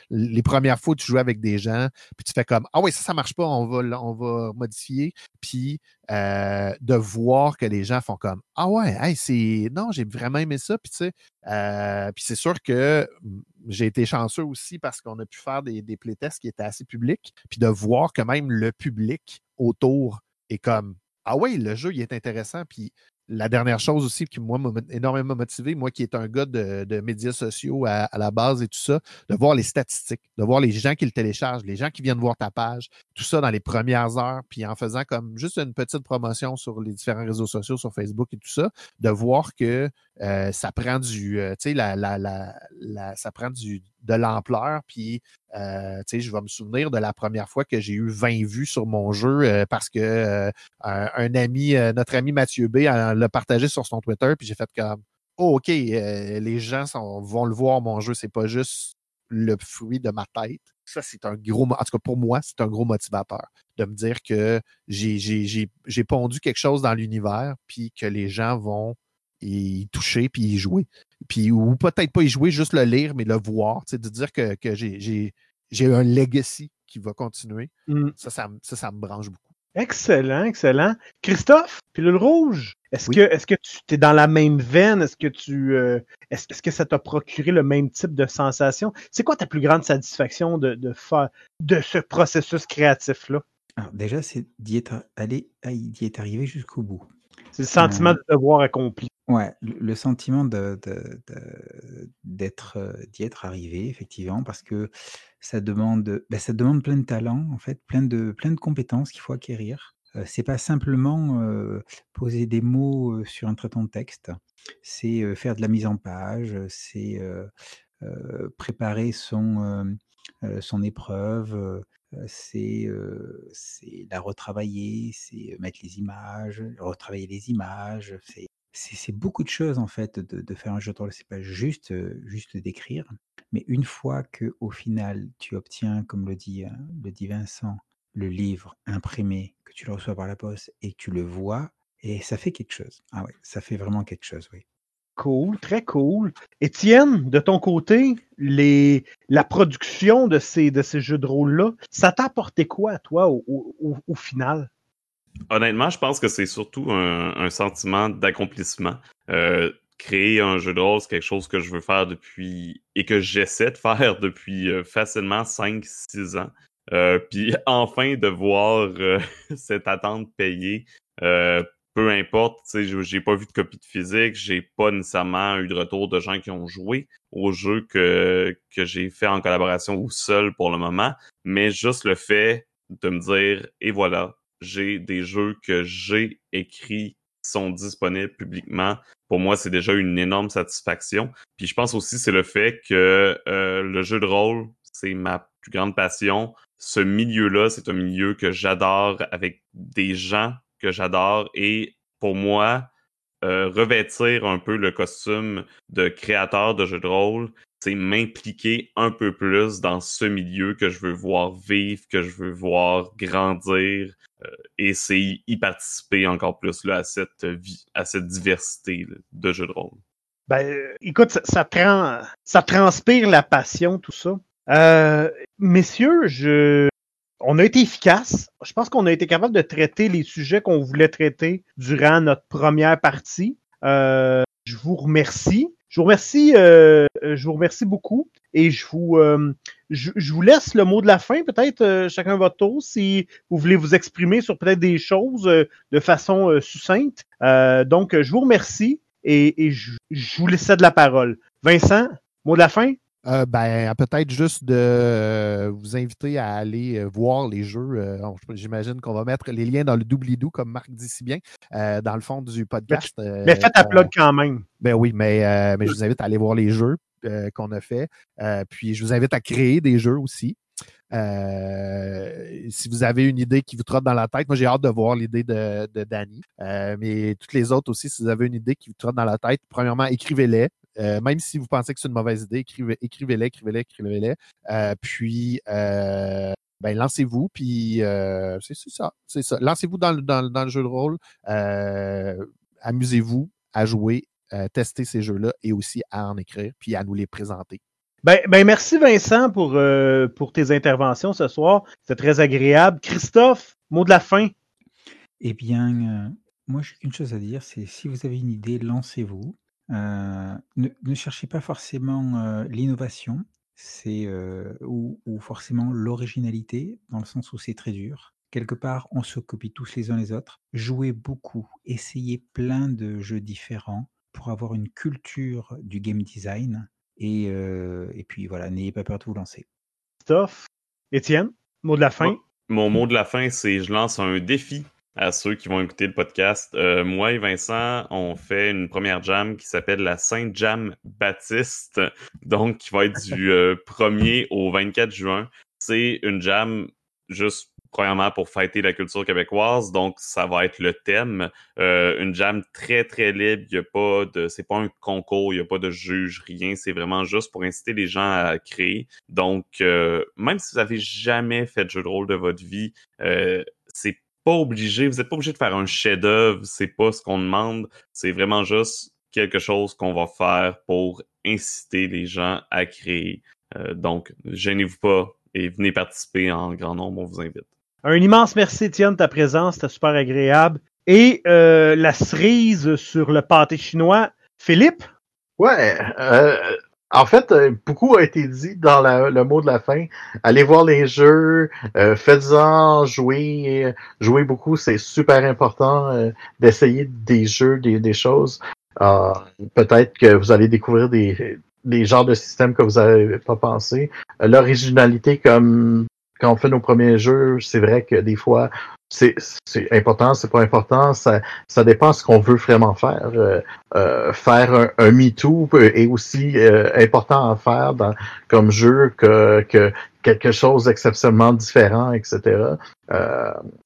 les premières fois, tu joues avec des gens, puis tu fais comme, ah oui, ça, ça marche pas, on va, on va modifier, puis euh, de voir que les gens font comme, ah ouais, hey, c'est, non, j'ai vraiment aimé ça, puis tu sais, euh, puis c'est sûr que mm, j'ai été chanceux aussi parce qu'on a pu faire des, des playtests qui étaient assez publics, puis de voir que même le public autour est comme, ah oui, le jeu, il est intéressant, puis la dernière chose aussi qui, moi, m'a énormément motivé, moi qui est un gars de, de médias sociaux à, à la base et tout ça, de voir les statistiques, de voir les gens qui le téléchargent, les gens qui viennent voir ta page, tout ça dans les premières heures, puis en faisant comme juste une petite promotion sur les différents réseaux sociaux, sur Facebook et tout ça, de voir que euh, ça prend du, euh, tu sais, la, la, la, la- ça prend du, de l'ampleur, puis euh, tu sais, je vais me souvenir de la première fois que j'ai eu 20 vues sur mon jeu euh, parce que euh, un, ami, notre ami Mathieu B l'a partagé sur son Twitter, puis j'ai fait comme oh, OK, les gens vont le voir, mon jeu, c'est pas juste le fruit de ma tête. Ça, c'est un gros, en tout cas pour moi, c'est un gros motivateur de me dire que j'ai pondu quelque chose dans l'univers, puis que les gens vont y toucher puis y jouer. Puis, ou peut-être pas y jouer, juste le lire, mais le voir, de dire que, que j'ai un legacy qui va continuer. Mm. Ça, ça, ça, ça me branche beaucoup. Excellent, excellent. Christophe, pilule rouge, est-ce Oui. que, est-ce que tu es dans la même veine? Est-ce que tu, euh, est-ce, que ça t'a procuré le même type de sensation? C'est quoi ta plus grande satisfaction de, de faire, de ce processus créatif-là? Alors déjà, c'est d'y être, allé, ah, d'y être arrivé jusqu'au bout. C'est le sentiment de devoir accompli. Ouais, le, le sentiment de, de- de- d'être, euh, d'y être arrivé, effectivement, parce que ça demande, ben, ça demande plein de talents, en fait, plein de, plein de compétences qu'il faut acquérir. Euh, c'est pas simplement euh, poser des mots euh, sur un traitement de texte, c'est euh, faire de la mise en page, c'est euh, euh, préparer son, euh, euh, son épreuve, euh, c'est la retravailler, c'est mettre les images, retravailler les images, c'est beaucoup de choses en fait de, de faire un jeu de rôle. C'est pas juste juste d'écrire, mais une fois que au final tu obtiens, comme le dit euh, le dit Vincent, le livre imprimé, que tu le reçois par la poste et que tu le vois, et ça fait quelque chose. Ah ouais, ça fait vraiment quelque chose, oui. Cool, très cool. Étienne, de ton côté, la production de ces, jeux de rôle-là, ça t'a apporté quoi à toi au, final? Honnêtement, je pense que c'est surtout un, sentiment d'accomplissement. Euh, créer un jeu de rôle, c'est quelque chose que je veux faire depuis et que j'essaie de faire (laughs) depuis euh, facilement 5-6 ans. Euh, puis (laughs) enfin de voir (laughs) cette attente payée, euh, peu importe, tu sais, j'ai- pas vu de copie de physique, j'ai pas nécessairement eu de retour de gens qui ont joué au jeu que, que j'ai fait en collaboration ou seul pour le moment, mais juste le fait de me dire, et voilà, j'ai des jeux que j'ai écrits qui sont disponibles publiquement. Pour moi, c'est déjà une énorme satisfaction. Puis je pense aussi c'est le fait que euh, le jeu de rôle, c'est ma plus grande passion. Ce milieu-là, c'est un milieu que j'adore avec des gens que j'adore et pour moi, euh, revêtir un peu le costume de créateur de jeux de rôle, c'est m'impliquer un peu plus dans ce milieu que je veux voir vivre, que je veux voir grandir, euh, et c'est y participer encore plus là, à, cette vie, à cette diversité de jeux de rôle. Ben, euh, écoute, ça, ça, tran- ça transpire la passion, tout ça. Messieurs, je, on a été efficace. Je pense qu'on a été capable de traiter les sujets qu'on voulait traiter durant notre première partie. Euh, je vous remercie. Je vous remercie, euh, je vous remercie beaucoup. Et je vous, euh, je, vous laisse le mot de la fin, peut-être euh, chacun votre tour, si vous voulez vous exprimer sur peut-être des choses euh, de façon euh, succincte. Euh, donc, euh, je vous remercie et, je vous laisse de la parole. Vincent, mot de la fin? Euh, ben, peut-être juste de euh, vous inviter à aller euh, voir les jeux. J'imagine qu'on va mettre les liens dans le doobly-doo, comme Marc dit si bien, dans le fond du podcast. Mais faites qu'on- plug quand même. Ben oui, mais, mais je vous invite à aller voir les jeux qu'on a fait. Puis je vous invite à créer des jeux aussi. Euh, si vous avez une idée qui vous trotte dans la tête, moi j'ai hâte de voir l'idée de, de Danny. Euh, mais toutes les autres aussi, si vous avez une idée qui vous trotte dans la tête, premièrement, écrivez-les. Euh, même si vous pensez que c'est une mauvaise idée, écrivez, écrivez-les, écrivez-les, écrivez-les. Euh, puis euh, ben lancez-vous, puis euh, c'est ça, c'est ça. Lancez-vous dans, le- dans, le- dans le jeu de rôle. Euh, amusez-vous à jouer, euh, tester ces jeux-là et aussi à en écrire, puis à nous les présenter. Ben, ben merci Vincent pour, euh, pour tes interventions ce soir. C'était très agréable. Christophe, mot de la fin. Eh bien, euh, moi, j'ai qu'une chose à dire, c'est si vous avez une idée, lancez-vous. Euh, ne, ne cherchez pas forcément euh, l'innovation, c'est euh, ou, ou forcément l'originalité, dans le sens où c'est très dur. Quelque part, on se copie tous les uns les autres. Jouez beaucoup, essayez plein de jeux différents pour avoir une culture du game design. Et, euh, et puis voilà, n'ayez pas peur de vous lancer. Christophe, Étienne, mot de la fin? Moi, Mon mot de la fin, c'est je lance un défi à ceux qui vont écouter le podcast. Euh, moi et Vincent, on fait une première jam qui s'appelle la Sainte Jam Baptiste, donc qui va être du euh, 1er au 24 juin. C'est une jam juste premièrement pour fêter la culture québécoise, donc ça va être le thème. Euh, une jam très très libre, il y a pas de, c'est pas un concours, il y a pas de juge, rien. C'est vraiment juste pour inciter les gens à créer. Donc euh, même si vous avez jamais fait de jeu de rôle de votre vie, euh, c'est pas obligé, vous n'êtes pas obligé de faire un chef-d'œuvre, c'est pas ce qu'on demande, c'est vraiment juste quelque chose qu'on va faire pour inciter les gens à créer. Euh, donc, gênez-vous pas et venez participer en grand nombre, on vous invite. Un immense merci, Étienne, de ta présence. C'était super agréable. Et euh, la cerise sur le pâté chinois, Philippe? Ouais, euh, en fait, euh, beaucoup a été dit dans le mot de la fin. Allez voir les jeux, euh, faites-en jouer, jouer beaucoup, c'est super important euh, d'essayer des jeux, des, choses. Euh, Peut-être que vous allez découvrir des, des genres de systèmes que vous n'avez pas pensé. L'originalité, comme quand on fait nos premiers jeux, c'est vrai que des fois, c'est important, c'est pas important, ça, ça dépend de ce qu'on veut vraiment faire. Euh, euh, faire un, un MeToo est aussi euh, important à faire comme jeu que, que quelque chose d'exceptionnellement différent, etc.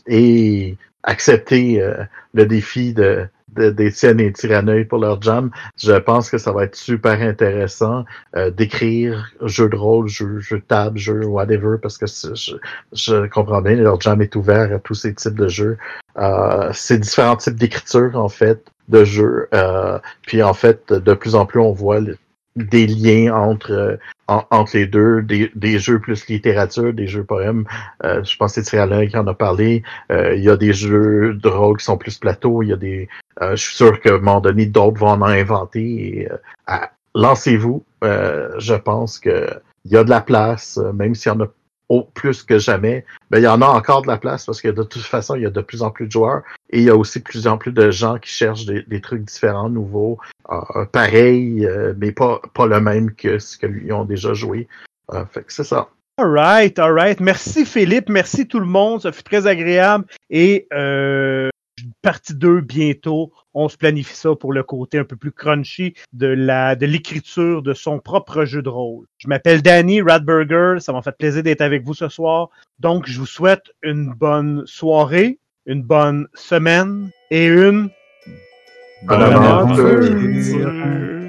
Et accepter euh, le défi de de- d'Étienne et Tyranneuil pour leur jam, je pense que ça va être super intéressant euh, d'écrire jeu de rôle, jeu, jeu de table, jeu whatever, parce que je, je comprends bien, leur jam est ouvert à tous ces types de jeux. Euh, c'est différents types d'écriture, en fait, de jeux. Euh, puis, en fait, de plus en plus, on voit le- des liens entre, euh, en- entre les deux, des, des jeux plus littérature, des jeux poèmes. Euh, je pense que c'est Alain qui en a parlé. Euh, il y a des jeux de rôle qui sont plus plateaux. Il y a des. euh, je suis sûr qu'à un moment donné, d'autres vont en inventer. Euh, Lancez-vous. Euh, je pense que il y a de la place, même s'il y en a au plus que jamais. Ben, il y en a encore de la place parce que de toute façon, il y a de plus en plus de joueurs et il y a aussi de plus en plus de gens qui cherchent des, trucs différents, nouveaux, euh, pareils, euh, mais pas, pas le même que ce que lui ont déjà joué. Euh, fait que c'est ça. All right, all right. Merci Philippe, merci tout le monde. Ça fut très agréable. Et partie 2 bientôt. On se planifie ça pour le côté un peu plus crunchy de la de l'écriture de son propre jeu de rôle. Je m'appelle Danny Radburger. Ça m'a fait plaisir d'être avec vous ce soir. Donc, je vous souhaite une bonne soirée, une bonne semaine et une Bonne Bonne aventure. aventure.